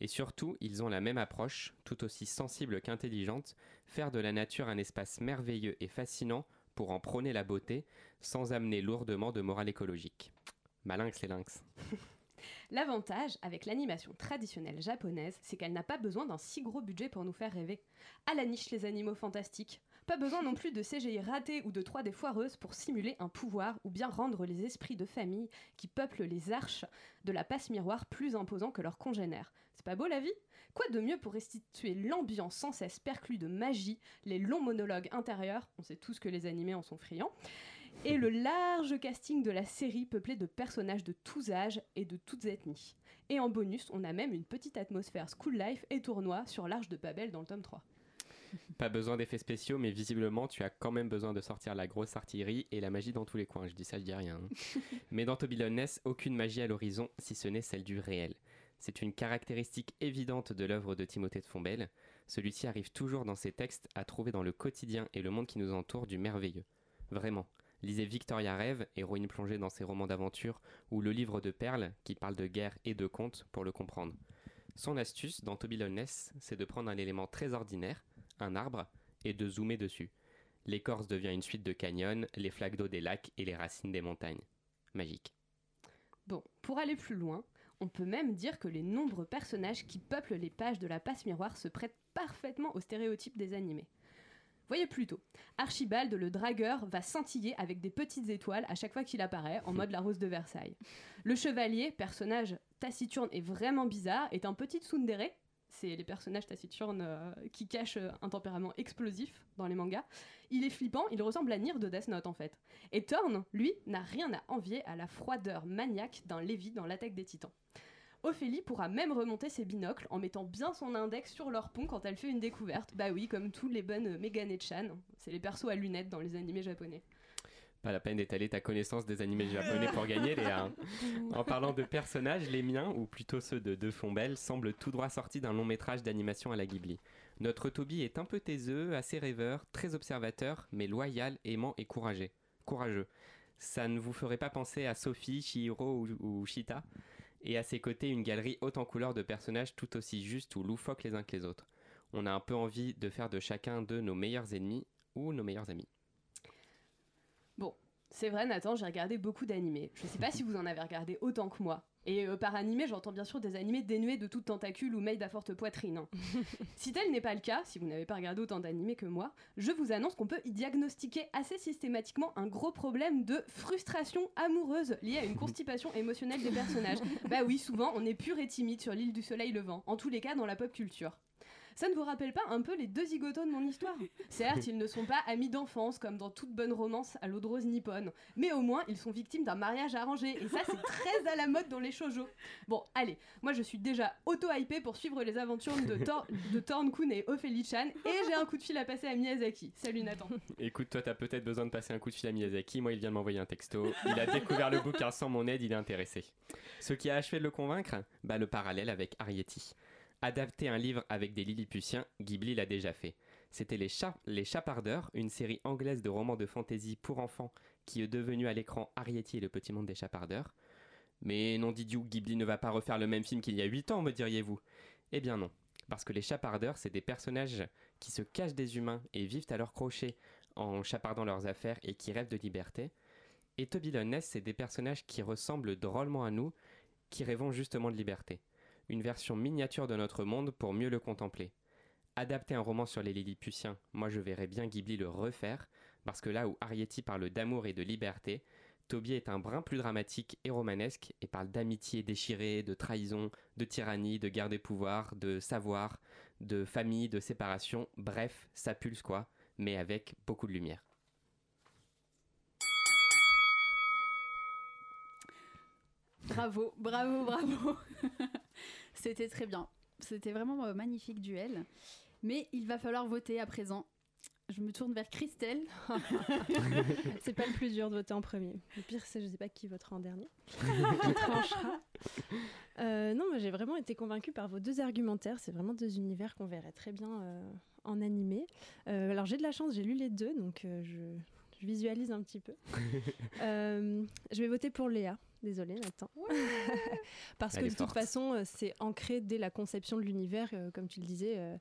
[SPEAKER 5] Et surtout, ils ont la même approche, tout aussi sensible qu'intelligente, faire de la nature un espace merveilleux et fascinant pour en prôner la beauté, sans amener lourdement de morale écologique. Malinx les lynx.
[SPEAKER 3] L'avantage avec l'animation traditionnelle japonaise, c'est qu'elle n'a pas besoin d'un si gros budget pour nous faire rêver. À la niche les animaux fantastiques. Pas besoin non plus de CGI raté ou de 3D foireuse pour simuler un pouvoir ou bien rendre les esprits de famille qui peuplent les arches de la passe miroir plus imposants que leurs congénères. C'est pas beau la vie? Quoi de mieux pour restituer l'ambiance sans cesse perclue de magie, les longs monologues intérieurs, on sait tous que les animés en sont friands, et le large casting de la série peuplé de personnages de tous âges et de toutes ethnies. Et en bonus, on a même une petite atmosphère school life et tournoi sur l'Arche de Babel dans le tome 3.
[SPEAKER 5] Pas besoin d'effets spéciaux, mais visiblement, tu as quand même besoin de sortir la grosse artillerie et la magie dans tous les coins. Je dis ça, je dis rien. hein. mais dans Toby Ness, aucune magie à l'horizon, si ce n'est celle du réel. C'est une caractéristique évidente de l'œuvre de Timothée de Fombelle. Celui-ci arrive toujours dans ses textes à trouver dans le quotidien et le monde qui nous entoure du merveilleux. Vraiment. Lisez Victoria Rêve, héroïne plongée dans ses romans d'aventure, ou le livre de Perles, qui parle de guerre et de contes, pour le comprendre. Son astuce dans Toby Ness, c'est de prendre un élément très ordinaire, un arbre, et de zoomer dessus. L'écorce devient une suite de canyons, les flaques d'eau des lacs et les racines des montagnes. Magique.
[SPEAKER 3] Bon, pour aller plus loin, on peut même dire que les nombreux personnages qui peuplent les pages de la passe miroir se prêtent parfaitement aux stéréotypes des animés. Voyez plutôt, Archibald le dragueur va scintiller avec des petites étoiles à chaque fois qu'il apparaît, en mode la rose de Versailles. Le chevalier, personnage taciturne et vraiment bizarre, est un petit tsundere. C'est les personnages taciturnes euh, qui cachent euh, un tempérament explosif dans les mangas. Il est flippant, il ressemble à Nier de Death Note en fait. Et Thorn, lui, n'a rien à envier à la froideur maniaque d'un Lévi dans l'attaque des titans. Ophélie pourra même remonter ses binocles en mettant bien son index sur leur pont quand elle fait une découverte. Bah oui, comme tous les bonnes Megan et Chan. C'est les persos à lunettes dans les animés japonais.
[SPEAKER 5] Pas la peine d'étaler ta connaissance des animés japonais pour gagner, Léa. hein. En parlant de personnages, les miens, ou plutôt ceux de De Fombelle, semblent tout droit sortis d'un long métrage d'animation à la Ghibli. Notre Toby est un peu taiseux, assez rêveur, très observateur, mais loyal, aimant et courageux. courageux. Ça ne vous ferait pas penser à Sophie, Chihiro ou, ou Shita Et à ses côtés, une galerie haute en couleurs de personnages tout aussi justes ou loufoques les uns que les autres. On a un peu envie de faire de chacun d'eux nos meilleurs ennemis ou nos meilleurs amis.
[SPEAKER 3] C'est vrai, Nathan, j'ai regardé beaucoup d'animés. Je sais pas si vous en avez regardé autant que moi. Et euh, par animé, j'entends bien sûr des animés dénués de toute tentacule ou made à forte poitrine. hein. si tel n'est pas le cas, si vous n'avez pas regardé autant d'animés que moi, je vous annonce qu'on peut y diagnostiquer assez systématiquement un gros problème de frustration amoureuse liée à une constipation émotionnelle des personnages. bah oui, souvent, on est pur et timide sur l'île du soleil levant, en tous les cas dans la pop culture. Ça ne vous rappelle pas un peu les deux zigotos de mon histoire? Certes, ils ne sont pas amis d'enfance comme dans toute bonne romance à l'eau de rose nippone, mais au moins ils sont victimes d'un mariage arrangé et ça c'est très à la mode dans les shoujo. Bon, allez, moi je suis déjà auto-hypée pour suivre les aventures de, Tor Torn-kun et Ophélie-chan et j'ai un coup de fil à passer à Miyazaki. Salut Nathan.
[SPEAKER 5] Écoute, toi, t'as peut-être besoin de passer un coup de fil à Miyazaki. Moi, il vient de m'envoyer un texto. Il a découvert le bouquin sans mon aide, il est intéressé. Ce qui a achevé de le convaincre Bah, le parallèle avec Arietti. Adapter un livre avec des Lilliputiens, Ghibli l'a déjà fait. C'était Les, Cha- les Chapardeurs, une série anglaise de romans de fantasy pour enfants qui est devenue à l'écran Arietti et le petit monde des Chapardeurs. Mais non, Didiou, Ghibli ne va pas refaire le même film qu'il y a 8 ans, me diriez-vous? Eh bien non, parce que les Chapardeurs, c'est des personnages qui se cachent des humains et vivent à leur crochet en chapardant leurs affaires et qui rêvent de liberté. Et Toby c'est des personnages qui ressemblent drôlement à nous, qui rêvons justement de liberté. Une version miniature de notre monde pour mieux le contempler. Adapter un roman sur les Lilliputiens, moi je verrais bien Ghibli le refaire, parce que là où Arietti parle d'amour et de liberté, Toby est un brin plus dramatique et romanesque et parle d'amitié déchirée, de trahison, de tyrannie, de guerre des pouvoirs, de savoir, de famille, de séparation, bref, ça pulse quoi, mais avec beaucoup de lumière.
[SPEAKER 1] Bravo, bravo, bravo. C'était très bien. C'était vraiment un magnifique duel. Mais il va falloir voter à présent. Je me tourne vers Christelle.
[SPEAKER 6] C'est pas le plus dur de voter en premier. Le pire, c'est je sais pas qui votera en dernier. qui tranchera. Euh, non, moi j'ai vraiment été convaincue par vos deux argumentaires. C'est vraiment deux univers qu'on verrait très bien euh, en animé. Euh, alors j'ai de la chance, j'ai lu les deux, donc euh, je, je visualise un petit peu. Euh, je vais voter pour Léa. Désolée, Nathan. Parce
[SPEAKER 5] Elle
[SPEAKER 6] que de toute façon, euh, c'est ancré dès la conception de l'univers, euh, comme tu le disais. euh,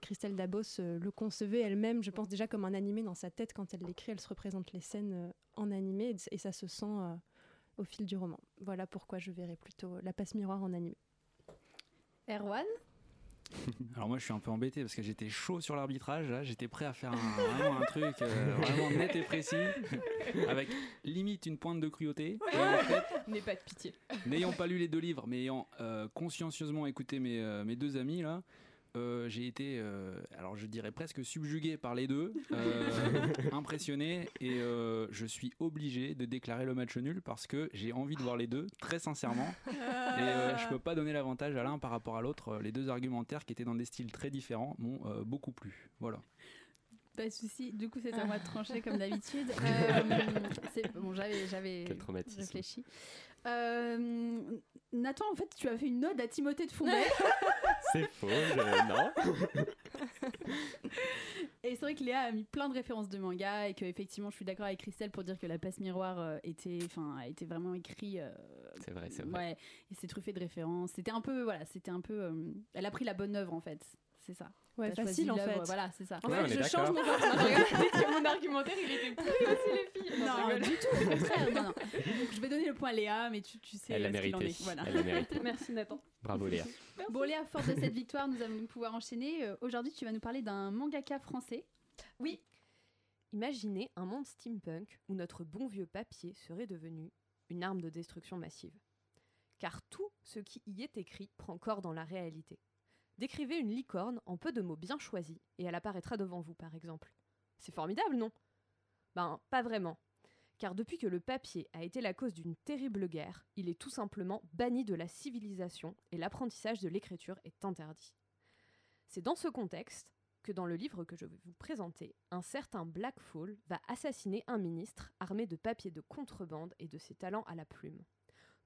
[SPEAKER 6] Christelle Dabos euh, le concevait elle-même, je pense déjà comme un animé dans sa tête quand elle l'écrit, elle se représente les scènes en animé et, et ça se sent au fil du roman. Voilà pourquoi je verrais plutôt la passe miroir en animé.
[SPEAKER 1] Erwan?
[SPEAKER 4] Alors moi je suis un peu embêté parce que j'étais chaud sur l'arbitrage, là j'étais prêt à faire un, vraiment un truc euh, vraiment net et précis, avec limite une pointe de cruauté. Et en fait,
[SPEAKER 3] N'aie pas de pitié.
[SPEAKER 4] n'ayant pas lu les deux livres, mais ayant euh, consciencieusement écouté mes, euh, mes deux amis là, euh, j'ai été, euh, alors je dirais presque subjugué par les deux, euh, impressionné, et je suis obligé de déclarer le match nul parce que j'ai envie de voir les deux, très sincèrement. Et je peux pas donner l'avantage à l'un par rapport à l'autre. Les deux argumentaires qui étaient dans des styles très différents m'ont beaucoup plu. Voilà.
[SPEAKER 1] Pas de souci. Du coup, c'est à moi de trancher comme d'habitude. Euh, bon, j'avais, réfléchi. Euh, Nathan, en fait, tu as fait une ode à Timothée de Fombelle.
[SPEAKER 5] C'est faux, je... non.
[SPEAKER 1] Et c'est vrai que Léa a mis plein de références de manga et que effectivement, je suis d'accord avec Christelle pour dire que la passe miroir euh, était, enfin, a été vraiment écrit. euh,
[SPEAKER 5] C'est vrai, c'est vrai.
[SPEAKER 1] ouais, et c'est truffé de références. C'était un peu, voilà, c'était un peu. elle a pris la bonne œuvre en fait. C'est ça.
[SPEAKER 6] Ouais, facile en fait.
[SPEAKER 1] Voilà, c'est ça.
[SPEAKER 6] En
[SPEAKER 5] Ouais,
[SPEAKER 6] fait, je change mes
[SPEAKER 3] Mon argumentaire, il était pourri aussi, les filles.
[SPEAKER 1] Non, du tout, au contraire. non, non. Donc, je vais donner le point à Léa, mais tu, tu sais
[SPEAKER 5] Elle l'a
[SPEAKER 1] en
[SPEAKER 5] mérité.
[SPEAKER 1] Voilà.
[SPEAKER 5] Elle l'a mérité.
[SPEAKER 3] Merci Nathan.
[SPEAKER 5] Bravo Léa.
[SPEAKER 1] Bon, Léa, forte de cette victoire, nous allons pouvoir enchaîner. Euh, Aujourd'hui, tu vas nous parler d'un mangaka français.
[SPEAKER 3] Oui. Imaginez un monde steampunk où notre bon vieux papier serait devenu une arme de destruction massive. Car tout ce qui y est écrit prend corps dans la réalité. Décrivez une licorne en peu de mots bien choisis et elle apparaîtra devant vous, par exemple. C'est formidable, non? Ben, pas vraiment. Car depuis que le papier a été la cause d'une terrible guerre, il est tout simplement banni de la civilisation et l'apprentissage de l'écriture est interdit. C'est dans ce contexte que dans le livre que je vais vous présenter, un certain Blackfall va assassiner un ministre armé de papier de contrebande et de ses talents à la plume.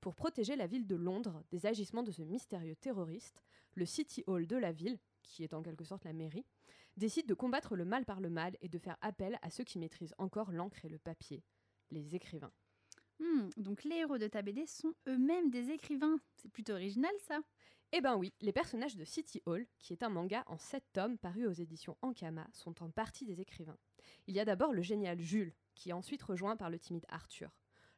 [SPEAKER 3] Pour protéger la ville de Londres des agissements de ce mystérieux terroriste, le City Hall de la ville, qui est en quelque sorte la mairie, décide de combattre le mal par le mal et de faire appel à ceux qui maîtrisent encore l'encre et le papier, les écrivains.
[SPEAKER 1] Hmm, donc les héros de ta BD sont eux-mêmes des écrivains. C'est plutôt original ça.
[SPEAKER 3] Eh ben oui, les personnages de City Hall, qui est un manga en 7 tomes paru aux éditions Ankama, sont en partie des écrivains. Il y a d'abord le génial Jules, qui est ensuite rejoint par le timide Arthur.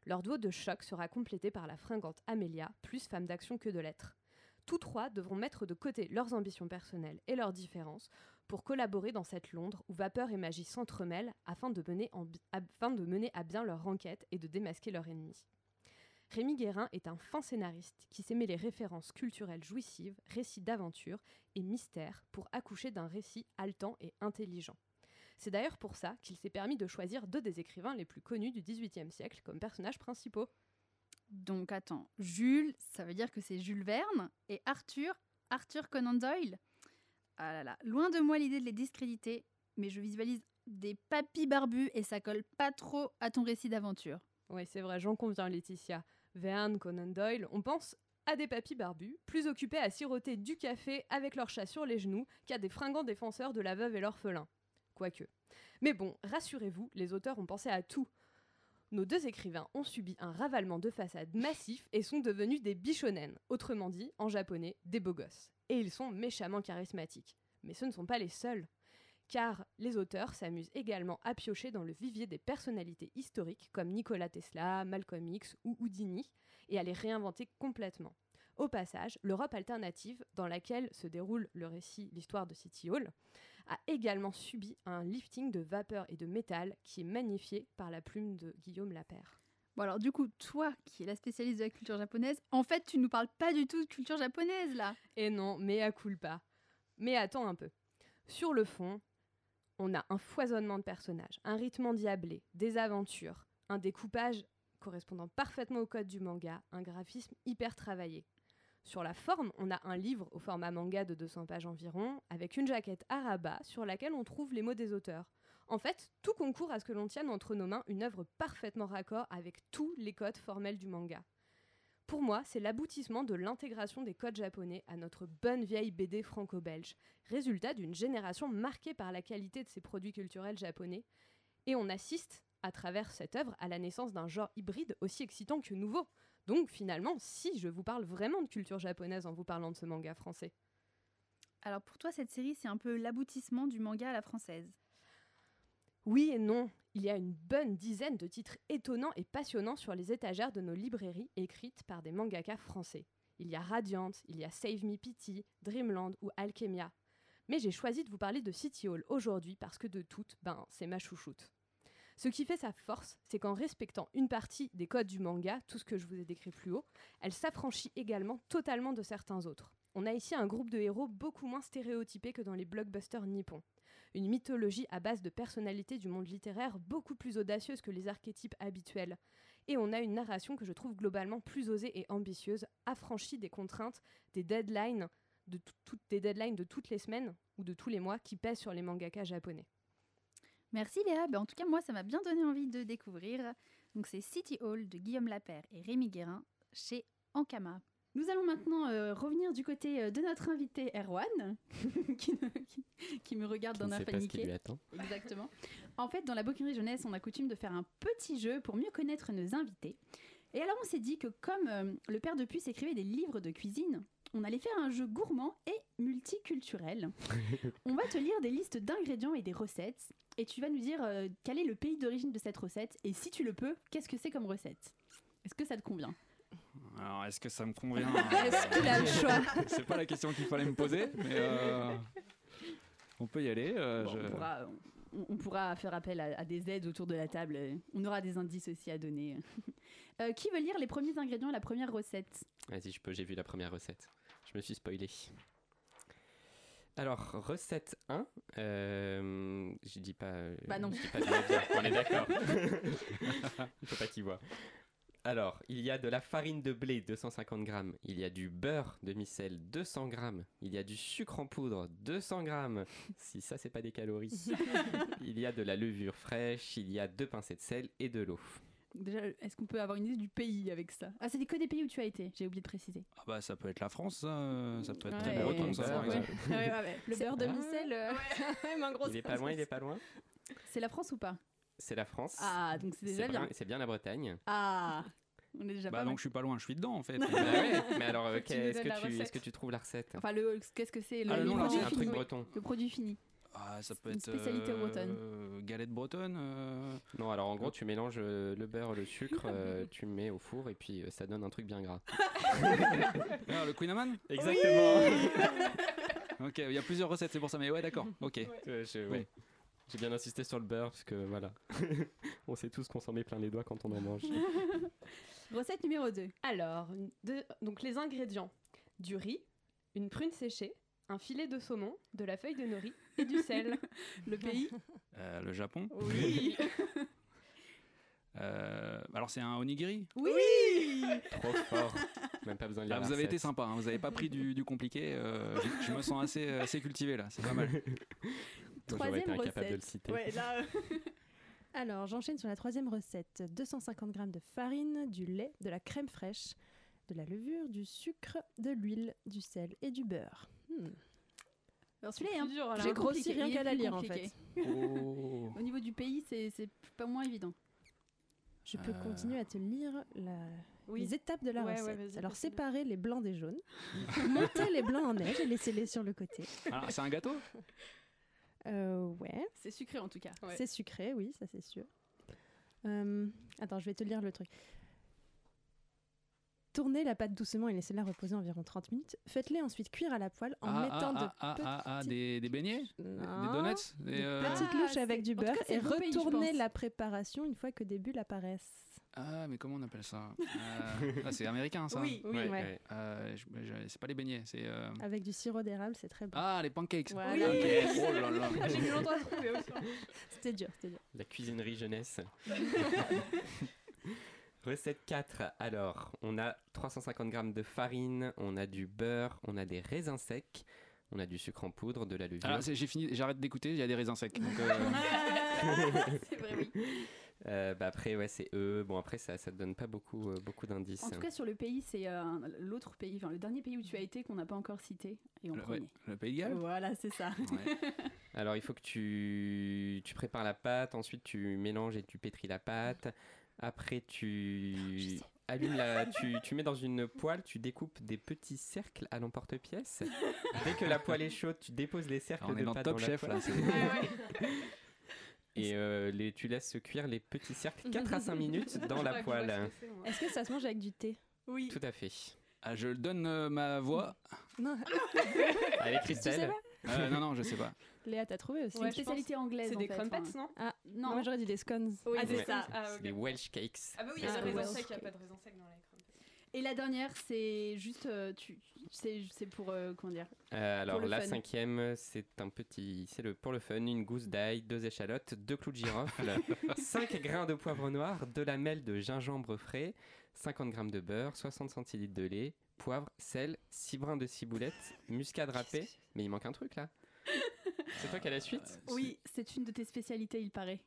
[SPEAKER 3] Leur duo de choc sera complété par la fringante Amelia, plus femme d'action que de lettres. Tous trois devront mettre de côté leurs ambitions personnelles et leurs différences pour collaborer dans cette Londres où vapeur et magie s'entremêlent afin de, mener à bien leur enquête et de démasquer leur ennemi. Rémi Guérin est un fin scénariste qui s'aimait les références culturelles jouissives, récits d'aventure et mystères pour accoucher d'un récit haletant et intelligent. C'est d'ailleurs pour ça qu'il s'est permis de choisir deux des écrivains les plus connus du XVIIIe siècle comme personnages principaux.
[SPEAKER 1] Donc attends, Jules, ça veut dire que c'est Jules Verne et Arthur, Arthur Conan Doyle. Ah là là, loin de moi l'idée de les discréditer, mais je visualise des papis barbus et ça colle pas trop à ton récit d'aventure.
[SPEAKER 3] Oui, c'est vrai, j'en conviens, Laetitia. Verne, Conan Doyle, on pense à des papis barbus, plus occupés à siroter du café avec leur chat sur les genoux qu'à des fringants défenseurs de la veuve et l'orphelin. Quoique. Mais bon, rassurez-vous, les auteurs ont pensé à tout. Nos deux écrivains ont subi un ravalement de façade massif et sont devenus des bichonen, autrement dit, en japonais, des beaux gosses. Et ils sont méchamment charismatiques. Mais ce ne sont pas les seuls car les auteurs s'amusent également à piocher dans le vivier des personnalités historiques comme Nikola Tesla, Malcolm X ou Houdini, et à les réinventer complètement. Au passage, l'Europe alternative, dans laquelle se déroule le récit L'histoire de City Hall, a également subi un lifting de vapeur et de métal qui est magnifié par la plume de Guillaume Lapère.
[SPEAKER 1] Bon alors du coup, toi qui es la spécialiste de la culture japonaise, en fait tu nous parles pas du tout de culture japonaise là.
[SPEAKER 3] Et non, mais à culpa. Mais attends un peu. Sur le fond, on a un foisonnement de personnages, un rythme endiablé, des aventures, un découpage correspondant parfaitement au code du manga, un graphisme hyper travaillé. Sur la forme, on a un livre au format manga de 200 pages environ, avec une jaquette araba sur laquelle on trouve les mots des auteurs. En fait, tout concourt à ce que l'on tienne entre nos mains une œuvre parfaitement raccord avec tous les codes formels du manga. Pour moi, c'est l'aboutissement de l'intégration des codes japonais à notre bonne vieille BD franco-belge, résultat d'une génération marquée par la qualité de ses produits culturels japonais, et on assiste, à travers cette œuvre, à la naissance d'un genre hybride aussi excitant que nouveau. Donc finalement, si je vous parle vraiment de culture japonaise en vous parlant de ce manga français.
[SPEAKER 1] Alors pour toi, cette série, c'est un peu l'aboutissement du manga à la française.
[SPEAKER 3] Oui et non. Il y a une bonne dizaine de titres étonnants et passionnants sur les étagères de nos librairies écrites par des mangakas français. Il y a Radiant, il y a Save Me Pity, Dreamland ou Alchemia. Mais j'ai choisi de vous parler de City Hall aujourd'hui parce que de toutes, ben, c'est ma chouchoute. Ce qui fait sa force, c'est qu'en respectant une partie des codes du manga, tout ce que je vous ai décrit plus haut, elle s'affranchit également totalement de certains autres. On a ici un groupe de héros beaucoup moins stéréotypé que dans les blockbusters nippons une mythologie à base de personnalités du monde littéraire beaucoup plus audacieuse que les archétypes habituels. Et on a une narration que je trouve globalement plus osée et ambitieuse, affranchie des contraintes, des deadlines, de, des deadlines de toutes les semaines ou de tous les mois qui pèsent sur les mangakas japonais.
[SPEAKER 1] Merci Léa, ben, en tout cas moi ça m'a bien donné envie de découvrir. Donc c'est City Hall de Guillaume Lapère et Rémi Guérin chez Ankama. Nous allons maintenant euh, revenir du côté euh, de notre invité Erwan, qui, me regarde d'un air paniqué. Exactement. En fait, dans la Bocquinerie Jeunesse, on a coutume de faire un petit jeu pour mieux connaître nos invités. Et alors, on s'est dit que comme euh, le père de Puce écrivait des livres de cuisine, on allait faire un jeu gourmand et multiculturel. on va te lire des listes d'ingrédients et des recettes, et tu vas nous dire quel est le pays d'origine de cette recette, et si tu le peux, qu'est-ce que c'est comme recette? Est-ce que ça te convient?
[SPEAKER 4] Alors, est-ce que ça me convient?
[SPEAKER 1] Est-ce qu'il a le choix?
[SPEAKER 4] C'est pas la question qu'il fallait me poser, mais euh, on peut y aller.
[SPEAKER 1] Euh, on, pourra, faire appel à, des aides autour de la table. On aura des indices aussi à donner. Euh, qui veut lire les premiers ingrédients et la première recette?
[SPEAKER 5] Vas-y, je peux, j'ai vu la première recette. Je me suis spoilé. Alors, recette 1, euh, je dis pas. euh,
[SPEAKER 1] Bah non.
[SPEAKER 5] Je dis pas de la bière, on est d'accord. il faut pas qu'il voit. Alors, il y a de la farine de blé 250 grammes, il y a du beurre demi-sel 200 grammes, il y a du sucre en poudre 200 grammes. Si ça, c'est pas des calories. il y a de la levure fraîche, il y a deux pincées de sel et de l'eau.
[SPEAKER 1] Déjà, est-ce qu'on peut avoir une idée du pays avec ça? Ah, c'est que des pays où tu as été, j'ai oublié de préciser.
[SPEAKER 4] Ah bah ça peut être la France, ça, euh, ça peut être très
[SPEAKER 1] Ouais,
[SPEAKER 4] breton, ça,
[SPEAKER 5] ouais,
[SPEAKER 4] par
[SPEAKER 5] ouais.
[SPEAKER 4] exemple.
[SPEAKER 6] Le beurre demi-sel, euh, même un gros
[SPEAKER 5] Il est pas loin, il est pas loin.
[SPEAKER 1] C'est la France ou pas?
[SPEAKER 5] C'est la France.
[SPEAKER 1] Ah, donc c'est déjà bien.
[SPEAKER 5] c'est bien la Bretagne.
[SPEAKER 1] Ah, on est déjà
[SPEAKER 4] Bah
[SPEAKER 1] pas
[SPEAKER 4] donc je suis pas loin, je suis dedans en fait.
[SPEAKER 5] Bah ouais, mais alors, euh,
[SPEAKER 3] Faut que tu nous
[SPEAKER 5] est-ce que, tu- est-ce
[SPEAKER 3] recette.
[SPEAKER 5] que tu trouves la recette?
[SPEAKER 1] Enfin, le, qu'est-ce que c'est le,
[SPEAKER 4] Ah, le
[SPEAKER 1] le
[SPEAKER 4] nom, là,
[SPEAKER 1] produit
[SPEAKER 5] C'est un truc breton.
[SPEAKER 1] Le produit fini.
[SPEAKER 4] Ah, ça peut
[SPEAKER 1] Une
[SPEAKER 4] être
[SPEAKER 1] spécialité
[SPEAKER 4] euh,
[SPEAKER 1] bretonne.
[SPEAKER 4] galette bretonne. euh,
[SPEAKER 5] Non, alors en gros, tu mélanges euh, le beurre, le sucre, euh, tu mets au four et puis ça donne un truc bien gras.
[SPEAKER 4] Ah, le Queen Amman
[SPEAKER 5] Exactement.
[SPEAKER 4] Ok, il y a plusieurs recettes, c'est pour ça. Mais ouais, d'accord. Ok.
[SPEAKER 5] Je-
[SPEAKER 4] Oui.
[SPEAKER 5] ouais. J'ai bien insisté sur le beurre parce que voilà, on sait tous qu'on s'en met plein les doigts quand on en mange.
[SPEAKER 1] Recette numéro 2.
[SPEAKER 3] Alors, de- donc les ingrédients du riz, une prune séchée, un filet de saumon, de la feuille de nori et du sel.
[SPEAKER 1] Le pays
[SPEAKER 4] Euh, le Japon.
[SPEAKER 3] Oui.
[SPEAKER 4] Euh, alors c'est un onigiri?
[SPEAKER 1] Oui
[SPEAKER 5] Trop fort. Même pas besoin de lire
[SPEAKER 4] Là,
[SPEAKER 5] la
[SPEAKER 4] vous avez été sympa, hein, vous avez pas pris du, du compliqué. euh, je, je me sens assez, assez cultivé là, c'est pas mal.
[SPEAKER 5] Moi, J'aurais été
[SPEAKER 1] Troisième
[SPEAKER 5] incapable de le
[SPEAKER 1] recette.
[SPEAKER 5] citer.
[SPEAKER 1] Ouais, là. euh,
[SPEAKER 6] Alors, j'enchaîne sur la troisième recette. 250 g de farine, du lait, de la crème fraîche, de la levure, du sucre, de l'huile, du sel et du beurre. Hmm.
[SPEAKER 1] Alors celui-là est un
[SPEAKER 3] dur.
[SPEAKER 6] J'ai grossi rien qu'à la lire, en
[SPEAKER 1] compliqué.
[SPEAKER 4] Oh.
[SPEAKER 1] Au niveau du pays, c'est pas moins évident.
[SPEAKER 6] Je peux
[SPEAKER 4] Euh.
[SPEAKER 6] continuer à te lire la-
[SPEAKER 3] Oui.
[SPEAKER 6] les étappes de la
[SPEAKER 3] Ouais,
[SPEAKER 6] recette. Alors, séparer les blancs des jaunes, monter les blancs en neige et laisser-les sur le côté.
[SPEAKER 4] Alors, c'est un gâteau?
[SPEAKER 6] Euh, ouais,
[SPEAKER 1] C'est sucré en tout cas.
[SPEAKER 3] Ouais.
[SPEAKER 6] c'est sucré, oui, ça c'est sûr. Euh, attends, je vais te lire le truc. Tournez la pâte doucement et laissez-la reposer environ 30 minutes. Faites-les ensuite cuire à la poêle en
[SPEAKER 4] ah,
[SPEAKER 6] mettant
[SPEAKER 4] ah,
[SPEAKER 6] de
[SPEAKER 4] ah, ah, ah,
[SPEAKER 6] petites-
[SPEAKER 4] des, des beignets Des donuts Des,
[SPEAKER 6] Des
[SPEAKER 4] euh,
[SPEAKER 6] petites
[SPEAKER 1] Ah,
[SPEAKER 6] louches avec du beurre
[SPEAKER 1] cas,
[SPEAKER 6] et retournez la préparation une fois que des bulles apparaissent.
[SPEAKER 4] Ah, mais comment on appelle ça Euh, ah, C'est américain ça
[SPEAKER 1] Oui.
[SPEAKER 5] Ouais,
[SPEAKER 6] ouais.
[SPEAKER 5] ouais.
[SPEAKER 4] Euh, C'est pas les beignets, c'est. euh,
[SPEAKER 6] Avec du sirop d'érable, c'est très bon.
[SPEAKER 4] Ah, les pancakes
[SPEAKER 6] Voilà.
[SPEAKER 4] Ok, Oh là là
[SPEAKER 3] J'ai mis longtemps à trouver aussi.
[SPEAKER 6] C'était dur, c'était dur.
[SPEAKER 5] La cuisinerie jeunesse. Recette 4. Alors, on a 350 g de farine, on a du beurre, on a des raisins secs, on a du sucre en poudre, de la levure.
[SPEAKER 4] Alors, c'est- j'ai fini, j'arrête d'écouter, il y a des raisins secs. Donc, euh,
[SPEAKER 1] c'est vrai, oui.
[SPEAKER 5] Euh, bah après, ouais, c'est eux. Bon, après, ça, ça te donne pas beaucoup, euh, beaucoup d'indices.
[SPEAKER 1] En tout cas, sur le pays, c'est euh, l'autre pays, enfin le dernier pays où tu as été qu'on n'a pas encore cité et en
[SPEAKER 4] le,
[SPEAKER 1] premier.
[SPEAKER 4] ouais, le Pays de Galles?
[SPEAKER 1] Voilà, c'est ça.
[SPEAKER 4] Ouais.
[SPEAKER 5] Alors, il faut que tu, tu prépares la pâte, ensuite tu mélanges et tu pétris la pâte. Après, tu allumes la, tu, tu mets dans une poêle, tu découpes des petits cercles à l'emporte-pièce. Dès que la poêle est chaude, tu déposes les cercles
[SPEAKER 4] Alors, on
[SPEAKER 5] de
[SPEAKER 4] est dans
[SPEAKER 5] pâte
[SPEAKER 4] Top Chef
[SPEAKER 5] poêle.
[SPEAKER 4] là.
[SPEAKER 5] Et euh, les, tu laisses cuire les petits cercles 4 à 5 minutes dans la poêle.
[SPEAKER 6] Est-ce que ça se mange avec du thé?
[SPEAKER 1] Oui.
[SPEAKER 5] Tout à fait.
[SPEAKER 4] Ah, je donne euh, ma voix.
[SPEAKER 6] Non,
[SPEAKER 5] Allez,
[SPEAKER 6] tu sais
[SPEAKER 5] Christelle.
[SPEAKER 4] Euh, non, non, je sais pas.
[SPEAKER 6] Léa, t'as trouvé aussi
[SPEAKER 1] C'est une spécialité anglaise.
[SPEAKER 3] C'est
[SPEAKER 1] en
[SPEAKER 3] des
[SPEAKER 1] fait,
[SPEAKER 3] crumpets,
[SPEAKER 1] enfin.
[SPEAKER 3] non
[SPEAKER 1] Ah,
[SPEAKER 6] Non,
[SPEAKER 1] non.
[SPEAKER 6] moi j'aurais dit des scones.
[SPEAKER 1] Oui,
[SPEAKER 3] Ah,
[SPEAKER 1] c'est ça.
[SPEAKER 3] Ah,
[SPEAKER 5] les Welsh cakes.
[SPEAKER 3] Ah bah oui, il y
[SPEAKER 6] Ah,
[SPEAKER 3] a des raisins secs, il n'y a pas de raisins secs dans les crumpets.
[SPEAKER 1] Et la dernière, c'est juste, euh, tu, c'est, c'est pour euh, comment dire
[SPEAKER 5] Euh, alors la
[SPEAKER 1] fun.
[SPEAKER 5] cinquième, c'est un petit, c'est le pour le fun, une gousse d'ail, deux échalotes, deux clous de girofle, 5 grains de poivre noir, de la mêle de gingembre frais, 50 g de beurre, 60 centilitres de lait, poivre, sel, 6 brins de ciboulette, muscade râpée. Mais il manque un truc là. C'est toi qui as la suite
[SPEAKER 1] Oui, c'est une de tes spécialités, il paraît.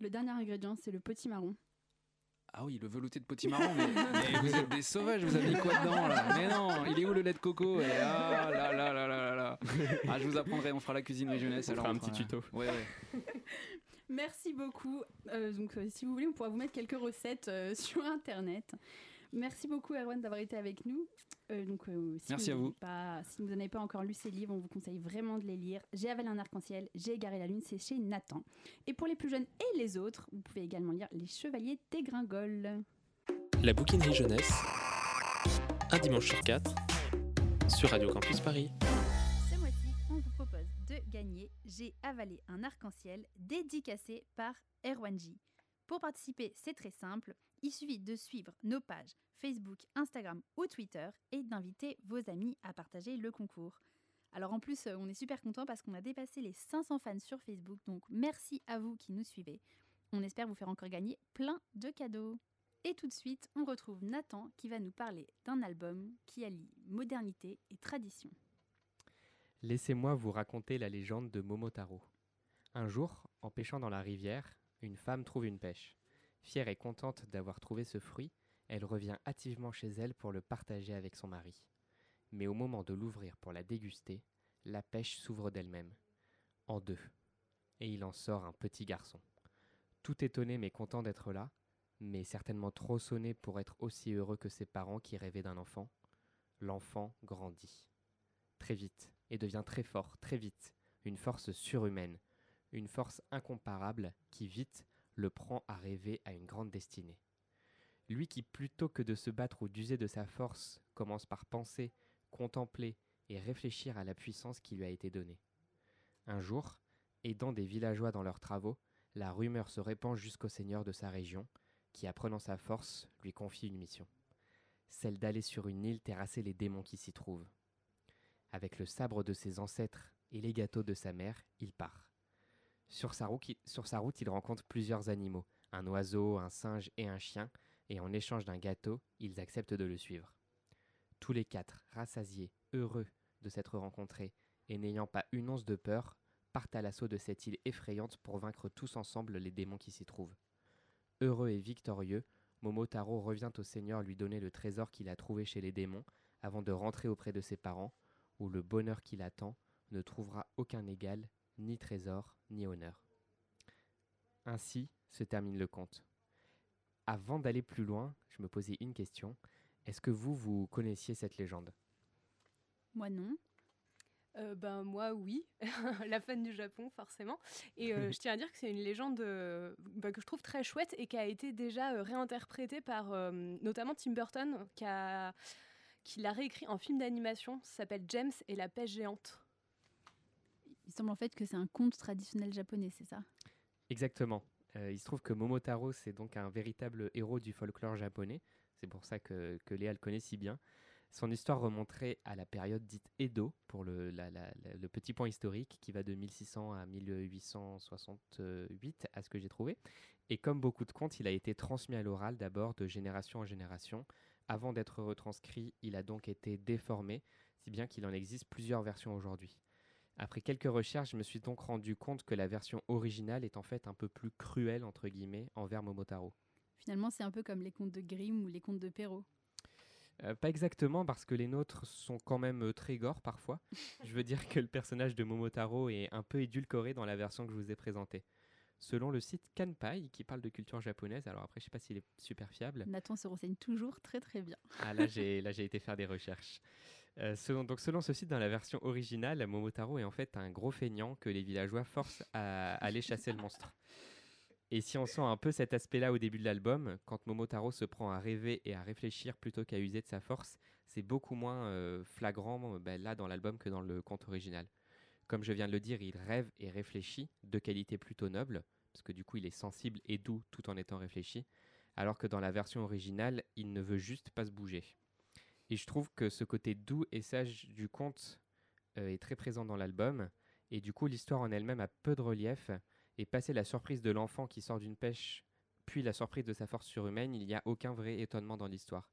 [SPEAKER 1] Le dernier ingrédient, c'est le petit marron.
[SPEAKER 4] Ah oui, le velouté de potimarron, mais, mais vous êtes des sauvages, vous avez mis quoi dedans là? Mais non, il est où le lait de coco? Et ah là là là là là là Ah, je vous apprendrai, on fera la cuisinerie jeunesse.
[SPEAKER 5] On
[SPEAKER 4] alors
[SPEAKER 5] fera un petit tuto.
[SPEAKER 4] Ouais, ouais.
[SPEAKER 1] Merci beaucoup. Euh, donc, euh, si vous voulez, on pourra vous mettre quelques recettes euh, sur Internet. Merci beaucoup, Erwan, d'avoir été avec nous. Euh, donc, euh, si
[SPEAKER 4] Merci à
[SPEAKER 1] n'avez
[SPEAKER 4] vous.
[SPEAKER 1] Pas, si vous n'avez pas encore lu ces livres, on vous conseille vraiment de les lire. J'ai avalé un arc-en-ciel, j'ai égaré la lune, c'est chez Nathan. Et pour les plus jeunes et les autres, vous pouvez également lire Les Chevaliers dégringoles.
[SPEAKER 2] La bouquinerie jeunesse, un dimanche sur quatre, sur Radio Campus Paris.
[SPEAKER 1] Ce mois-ci, on vous propose de gagner J'ai avalé un arc-en-ciel dédicacé par Erwanji. Pour participer, c'est très simple. Il suffit de suivre nos pages Facebook, Instagram ou Twitter et d'inviter vos amis à partager le concours. Alors en plus, euh, on est super content parce qu'on a dépassé les 500 fans sur Facebook, donc merci à vous qui nous suivez. On espère vous faire encore gagner plein de cadeaux. Et tout de suite, on retrouve Nathan qui va nous parler d'un album qui allie modernité et tradition.
[SPEAKER 5] Laissez-moi vous raconter la légende de Momotaro. Un jour, en pêchant dans la rivière, une femme trouve une pêche. Fière et contente d'avoir trouvé ce fruit, elle revient hâtivement chez elle pour le partager avec son mari. Mais au moment de l'ouvrir pour la déguster, la pêche s'ouvre d'elle-même, en deux, et il en sort un petit garçon. Tout étonné mais content d'être là, mais certainement trop sonné pour être aussi heureux que ses parents qui rêvaient d'un enfant, l'enfant grandit. Très vite, et devient très fort, très vite, une force surhumaine, une force incomparable qui vite le prend à rêver à une grande destinée. Lui qui, plutôt que de se battre ou d'user de sa force, commence par penser, contempler et réfléchir à la puissance qui lui a été donnée. Un jour, aidant des villageois dans leurs travaux, la rumeur se répand jusqu'au seigneur de sa région, qui, apprenant sa force, lui confie une mission. Celle d'aller sur une île terrasser les démons qui s'y trouvent. Avec le sabre de ses ancêtres et les gâteaux de sa mère, il part. Sur sa, route, il rencontre plusieurs animaux, un oiseau, un singe et un chien, et en échange d'un gâteau, ils acceptent de le suivre. Tous les quatre, rassasiés, heureux de s'être rencontrés, et n'ayant pas une once de peur, partent à l'assaut de cette île effrayante pour vaincre tous ensemble les démons qui s'y trouvent. Heureux et victorieux, Momotaro revient au Seigneur lui donner le trésor qu'il a trouvé chez les démons avant de rentrer auprès de ses parents, où le bonheur qui l'attend ne trouvera aucun égal, ni trésor, ni honneur. Ainsi se termine le conte. Avant d'aller plus loin, je me posais une question. Est-ce que vous, vous connaissiez cette légende?
[SPEAKER 1] Moi non.
[SPEAKER 3] Euh, ben moi oui, la fan du Japon forcément. Et euh, je tiens à dire que c'est une légende euh, bah, que je trouve très chouette et qui a été déjà euh, réinterprétée par euh, notamment Tim Burton qui a qui l'a réécrit en film d'animation. Ça s'appelle James et la pêche géante.
[SPEAKER 1] Il semble en fait que c'est un conte traditionnel japonais, c'est ça?
[SPEAKER 5] Exactement. Euh, il se trouve que Momotaro, c'est donc un véritable héros du folklore japonais. C'est pour ça que, Léa le connaît si bien. Son histoire remonterait à la période dite Edo, pour le petit point historique qui va de 1600 à 1868, à ce que j'ai trouvé. Et comme beaucoup de contes, il a été transmis à l'oral d'abord de génération en génération. Avant d'être retranscrit, il a donc été déformé, si bien qu'il en existe plusieurs versions aujourd'hui. Après quelques recherches, je me suis donc rendu compte que la version originale est en fait un peu plus cruelle, entre guillemets, envers Momotaro.
[SPEAKER 1] Finalement, c'est un peu comme les contes de Grimm ou les contes de Perrault.
[SPEAKER 5] Euh, pas exactement, parce que les nôtres sont quand même euh, très gore parfois. je veux dire que le personnage de Momotaro est un peu édulcoré dans la version que je vous ai présentée. Selon le site Kanpai, qui parle de culture japonaise, alors après je sais pas s'il est super fiable,
[SPEAKER 1] Nathan se renseigne toujours très très bien.
[SPEAKER 5] ah, là, j'ai, là, j'ai été faire des recherches. Euh, selon, donc, selon ce site, dans la version originale, Momotaro est en fait un gros feignant que les villageois forcent à aller chasser le monstre. Et si on sent un peu cet aspect-là au début de l'album, quand Momotaro se prend à rêver et à réfléchir plutôt qu'à user de sa force, c'est beaucoup moins euh, flagrant euh, ben, là dans l'album que dans le conte original. Comme je viens de le dire, il rêve et réfléchit, de qualité plutôt noble, parce que du coup il est sensible et doux tout en étant réfléchi, alors que dans la version originale, il ne veut juste pas se bouger. Et je trouve que ce côté doux et sage du conte euh, est très présent dans l'album, et du coup l'histoire en elle-même a peu de relief, et passer la surprise de l'enfant qui sort d'une pêche, puis la surprise de sa force surhumaine, il n'y a aucun vrai étonnement dans l'histoire.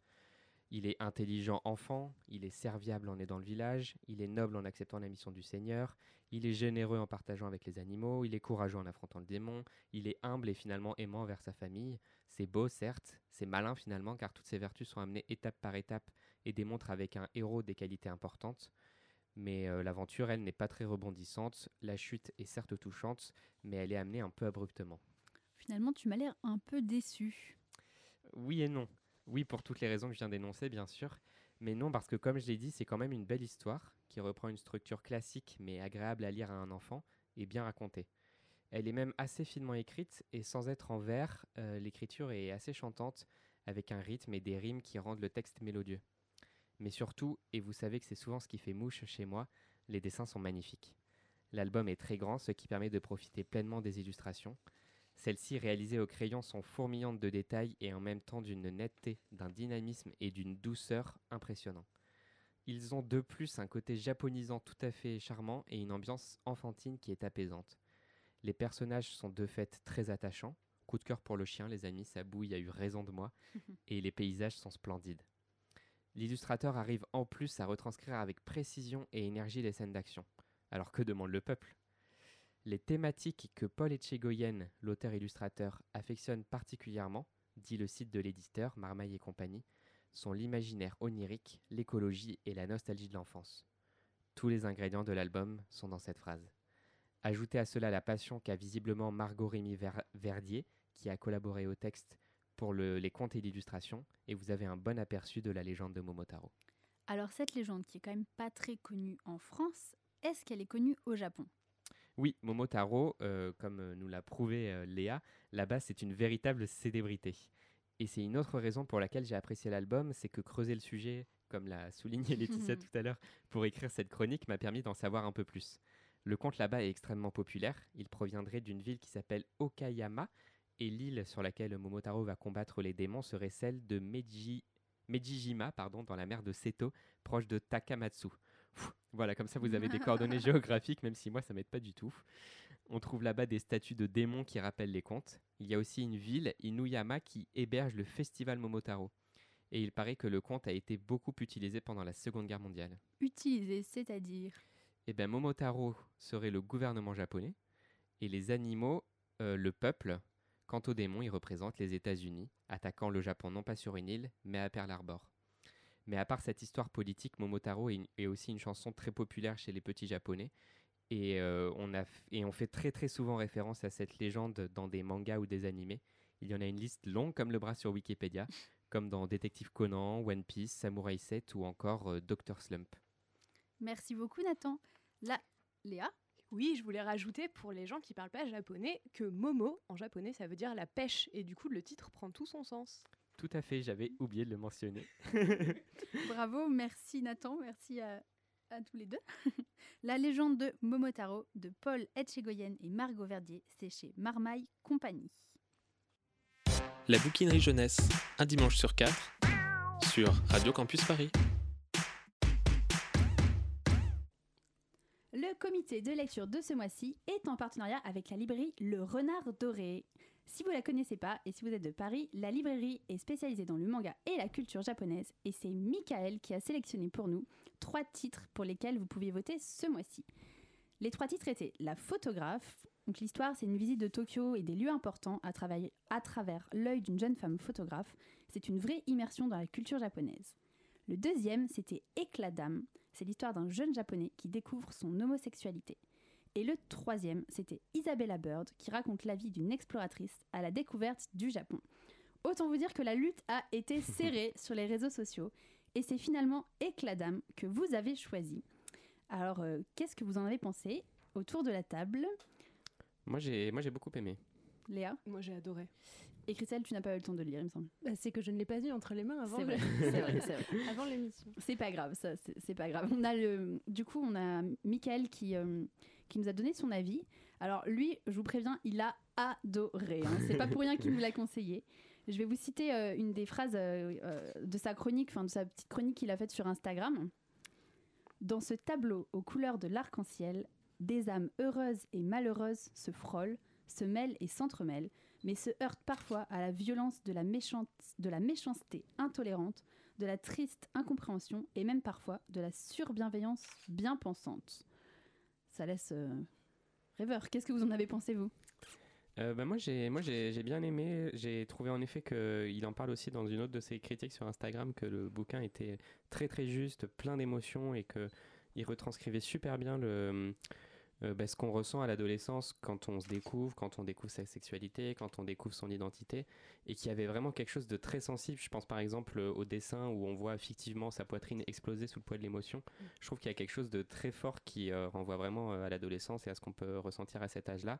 [SPEAKER 5] Il est intelligent enfant, il est serviable en aidant le village, il est noble en acceptant la mission du Seigneur, il est généreux en partageant avec les animaux, il est courageux en affrontant le démon, il est humble et finalement aimant vers sa famille. C'est beau, certes, c'est malin finalement, car toutes ces vertus sont amenées étape par étape et démontrent avec un héros des qualités importantes. Mais euh, l'aventure, elle, n'est pas très rebondissante. La chute est certes touchante, mais elle est amenée un peu abruptement.
[SPEAKER 1] Finalement, tu m'as l'air un peu déçu.
[SPEAKER 5] Oui et non. Oui, pour toutes les raisons que je viens d'énoncer, bien sûr. Mais non, parce que comme je l'ai dit, c'est quand même une belle histoire qui reprend une structure classique mais agréable à lire à un enfant et bien racontée. Elle est même assez finement écrite et sans être en vers, euh, l'écriture est assez chantante avec un rythme et des rimes qui rendent le texte mélodieux. Mais surtout, et vous savez que c'est souvent ce qui fait mouche chez moi, les dessins sont magnifiques. L'album est très grand, ce qui permet de profiter pleinement des illustrations. Celles-ci, réalisées au crayon, sont fourmillantes de détails et en même temps d'une netteté, d'un dynamisme et d'une douceur impressionnants. Ils ont de plus un côté japonisant tout à fait charmant et une ambiance enfantine qui est apaisante. Les personnages sont de fait très attachants. Coup de cœur pour le chien, les amis, ça bouille a eu raison de moi. et les paysages sont splendides. L'illustrateur arrive en plus à retranscrire avec précision et énergie les scènes d'action. Alors que demande le peuple? Les thématiques que Paul Etchegoyen, l'auteur-illustrateur, affectionne particulièrement, dit le site de l'éditeur Marmaille et compagnie, sont l'imaginaire onirique, l'écologie et la nostalgie de l'enfance. Tous les ingrédients de l'album sont dans cette phrase. Ajoutez à cela la passion qu'a visiblement Margot Rémy Ver- Verdier, qui a collaboré au texte pour le- les contes et l'illustration, et vous avez un bon aperçu de la légende de Momotaro.
[SPEAKER 1] Alors cette légende qui est quand même pas très connue en France, est-ce qu'elle est connue au Japon?
[SPEAKER 5] Oui, Momotaro, euh, comme euh, nous l'a prouvé euh, Léa, là-bas c'est une véritable célébrité. Et c'est une autre raison pour laquelle j'ai apprécié l'album, c'est que creuser le sujet, comme l'a souligné Laetitia tout à l'heure, pour écrire cette chronique m'a permis d'en savoir un peu plus. Le conte là-bas est extrêmement populaire, il proviendrait d'une ville qui s'appelle Okayama, et l'île sur laquelle Momotaro va combattre les démons serait celle de Meiji, Meijijima, pardon, dans la mer de Seto, proche de Takamatsu. Voilà, comme ça vous avez des coordonnées géographiques, même si moi ça m'aide pas du tout. On trouve là-bas des statues de démons qui rappellent les contes. Il y a aussi une ville, Inuyama, qui héberge le festival Momotaro. Et il paraît que le conte a été beaucoup utilisé pendant la Seconde Guerre mondiale.
[SPEAKER 1] Utilisée, c'est-à-dire?
[SPEAKER 5] Eh bien, Momotaro serait le gouvernement japonais et les animaux, euh, le peuple. Quant aux démons, ils représentent les États-Unis, attaquant le Japon non pas sur une île, mais à Pearl Harbor. Mais à part cette histoire politique, Momotaro est, aussi une chanson très populaire chez les petits japonais. Et, euh, on a et on fait très très souvent référence à cette légende dans des mangas ou des animés. Il y en a une liste longue comme le bras sur Wikipédia, comme dans Détective Conan, One Piece, Samurai 7 ou encore euh, Dr. Slump.
[SPEAKER 1] Merci beaucoup Nathan. Là, Léa?
[SPEAKER 3] Oui, je voulais rajouter pour les gens qui parlent pas japonais que Momo en japonais ça veut dire la pêche et du coup le titre prend tout son sens.
[SPEAKER 5] Tout à fait, j'avais oublié de le mentionner.
[SPEAKER 1] Bravo, merci Nathan, merci à, à tous les deux. La légende de Momotaro de Paul Etchegoyen et Margot Verdier, c'est chez Marmaille Compagnie.
[SPEAKER 2] La bouquinerie jeunesse, un dimanche sur quatre, sur Radio Campus Paris.
[SPEAKER 1] De lecture de ce mois-ci est en partenariat avec la librairie Le Renard Doré. Si vous la connaissez pas et si vous êtes de Paris, la librairie est spécialisée dans le manga et la culture japonaise et c'est Michael qui a sélectionné pour nous trois titres pour lesquels vous pouviez voter ce mois-ci. Les trois titres étaient La photographe. Donc l'histoire, c'est une visite de Tokyo et des lieux importants à, travailler- à travers l'œil d'une jeune femme photographe. C'est une vraie immersion dans la culture japonaise. Le deuxième, c'était Éclat d'âme. C'est l'histoire d'un jeune japonais qui découvre son homosexualité. Et le troisième, c'était Isabella Bird, qui raconte la vie d'une exploratrice à la découverte du Japon. Autant vous dire que la lutte a été serrée sur les réseaux sociaux, et c'est finalement Éclat d'âme que vous avez choisi. Alors, euh, qu'est-ce que vous en avez pensé autour de la table?
[SPEAKER 5] Moi, j'ai, moi, j'ai beaucoup aimé.
[SPEAKER 1] Léa?
[SPEAKER 3] Moi j'ai adoré.
[SPEAKER 1] Et Christelle, tu n'as pas eu le temps de lire, il me semble.
[SPEAKER 6] Bah, c'est que je ne l'ai pas eu entre les mains avant
[SPEAKER 1] C'est
[SPEAKER 6] le-
[SPEAKER 1] vrai, c'est vrai, c'est vrai.
[SPEAKER 6] avant l'émission.
[SPEAKER 1] C'est pas grave, ça, c'est pas grave. On a le, du coup, on a Michael qui, euh, qui nous a donné son avis. Alors lui, je vous préviens, il a adoré. hein. C'est pas pour rien qu'il nous l'a conseillé. Je vais vous citer euh, une des phrases euh, de sa chronique, enfin de sa petite chronique qu'il a faite sur Instagram. Dans ce tableau aux couleurs de l'arc-en-ciel, des âmes heureuses et malheureuses se frôlent, se mêlent et s'entremêlent, mais se heurtent parfois à la violence de la, méchanceté intolérante de la triste incompréhension et même parfois de la surbienveillance bien pensante. Ça laisse euh, rêveur. Qu'est-ce que vous en avez pensé, vous?
[SPEAKER 5] Euh, bah, moi, j'ai, moi j'ai, bien aimé. J'ai trouvé en effet qu'il en parle aussi dans une autre de ses critiques sur Instagram que le bouquin était très très juste, plein d'émotions et que il retranscrivait super bien le, euh, bah, ce qu'on ressent à l'adolescence quand on se découvre, quand on découvre sa sexualité, quand on découvre son identité, et qu'il y avait vraiment quelque chose de très sensible. Je pense par exemple euh, au dessin où on voit fictivement sa poitrine exploser sous le poids de l'émotion. Je trouve qu'il y a quelque chose de très fort qui euh, renvoie vraiment à l'adolescence et à ce qu'on peut ressentir à cet âge-là.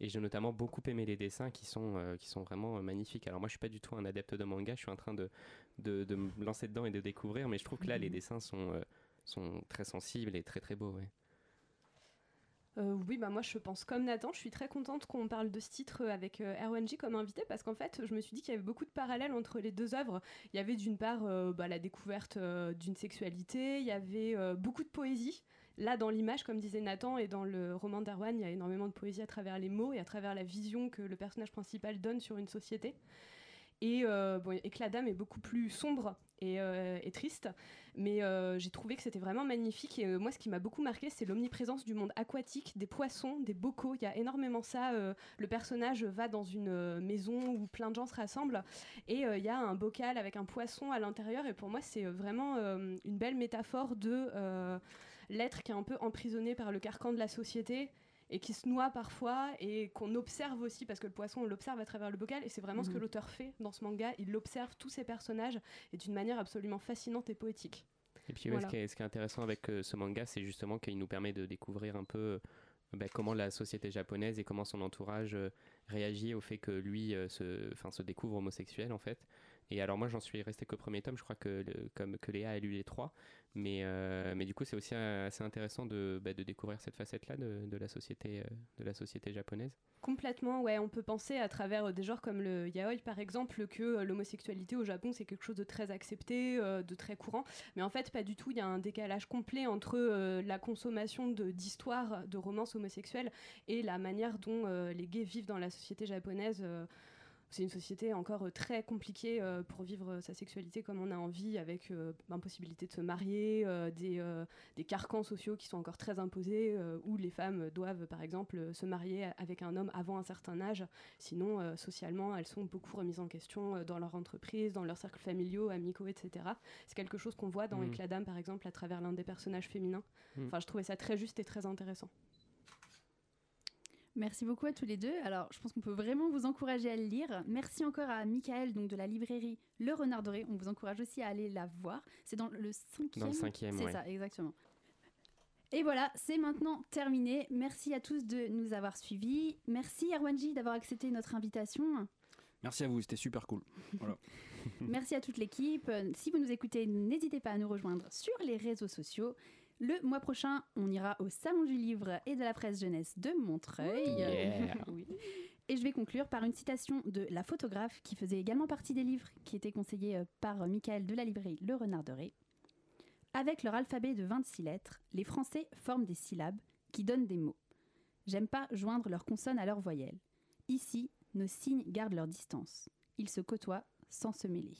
[SPEAKER 5] Et j'ai notamment beaucoup aimé les dessins qui sont, euh, qui sont vraiment magnifiques. Alors moi, je suis pas du tout un adepte de manga, je suis en train de, de, de me lancer dedans et de découvrir, mais je trouve que là, les dessins sont, sont très sensibles et très très beaux. ouais.
[SPEAKER 3] Euh, oui, bah moi je pense comme Nathan, je suis très contente qu'on parle de ce titre avec euh, comme invité parce qu'en fait je me suis dit qu'il y avait beaucoup de parallèles entre les deux œuvres. Il y avait d'une part euh, bah, la découverte euh, d'une sexualité, il y avait beaucoup de poésie. Là dans l'image, comme disait Nathan, et dans le roman d'Erwan, il y a énormément de poésie à travers les mots et à travers la vision que le personnage principal donne sur une société. Et, euh, et que la dame est beaucoup plus sombre et, euh, triste. Mais euh, j'ai trouvé que c'était vraiment magnifique. Et euh, moi, ce qui m'a beaucoup marqué, c'est l'omniprésence du monde aquatique, des poissons, des bocaux. Il y a énormément ça. le personnage va dans une maison où plein de gens se rassemblent. Et il y a un bocal avec un poisson à l'intérieur. Et pour moi, c'est vraiment une belle métaphore de l'être qui est un peu emprisonné par le carcan de la société et qui se noie parfois et qu'on observe aussi parce que le poisson on l'observe à travers le bocal et c'est vraiment ce que
[SPEAKER 1] Mhm.
[SPEAKER 3] l'auteur fait dans ce manga il observe tous ces personnages et d'une manière absolument fascinante et poétique
[SPEAKER 5] Et puis ouais,
[SPEAKER 3] Voilà.
[SPEAKER 5] ce, qui est, ce qui est intéressant avec euh, ce manga, c'est justement qu'il nous permet de découvrir un peu euh, bah, comment la société japonaise et comment son entourage euh, réagit au fait que lui euh, se découvre homosexuel en fait. Et alors moi j'en suis resté qu'au premier tome, je crois que, comme, que Léa a lu les trois, mais, euh, mais du coup c'est aussi euh, assez intéressant de, bah, de découvrir cette facette-là de, la société, euh, de la société japonaise.
[SPEAKER 3] Complètement, ouais. On peut penser à travers des genres comme le yaoi, par exemple, que l'homosexualité au Japon, c'est quelque chose de très accepté, de très courant. Mais en fait, pas du tout. Il y a un décalage complet entre la consommation d'histoires, de, romances homosexuelles et la manière dont les gays vivent dans la société japonaise. C'est une société encore euh, très compliquée euh, pour vivre euh, sa sexualité comme on a envie, avec l'impossibilité de se marier, des, des carcans sociaux qui sont encore très imposés, où les femmes doivent, par exemple, se marier avec un homme avant un certain âge. Sinon, socialement, elles sont beaucoup remises en question dans leur entreprise, dans leurs cercles familiaux, amicaux, etc. C'est quelque chose qu'on voit dans
[SPEAKER 5] Mhm.
[SPEAKER 3] Éclat d'âme, par exemple, à travers l'un des personnages féminins.
[SPEAKER 5] Mhm.
[SPEAKER 3] Enfin, je trouvais ça très juste et très intéressant.
[SPEAKER 1] Merci beaucoup à tous les deux. Alors, je pense qu'on peut vraiment vous encourager à le lire. Merci encore à Michael, donc de la librairie Le Renard Doré. On vous encourage aussi à aller la voir. C'est dans le cinquième.
[SPEAKER 5] Dans le cinquième,
[SPEAKER 1] C'est
[SPEAKER 5] ouais.
[SPEAKER 1] ça, exactement. Et voilà, c'est maintenant terminé. Merci à tous de nous avoir suivis. Merci Erwanji d'avoir accepté notre invitation.
[SPEAKER 4] Merci à vous, c'était super cool.
[SPEAKER 1] Merci à toute l'équipe. Si vous nous écoutez, n'hésitez pas à nous rejoindre sur les réseaux sociaux. Le mois prochain, on ira au Salon du Livre et de la Presse Jeunesse de Montreuil.
[SPEAKER 5] Yeah.
[SPEAKER 1] Oui. Et je vais conclure par une citation de la photographe qui faisait également partie des livres qui étaient conseillés euh, par Michael de la librairie Le Renard Doré. Avec leur alphabet de 26 lettres, les Français forment des syllabes qui donnent des mots. J'aime pas joindre leurs consonnes à leurs voyelles. Ici, nos signes gardent leur distance. Ils se côtoient sans se mêler.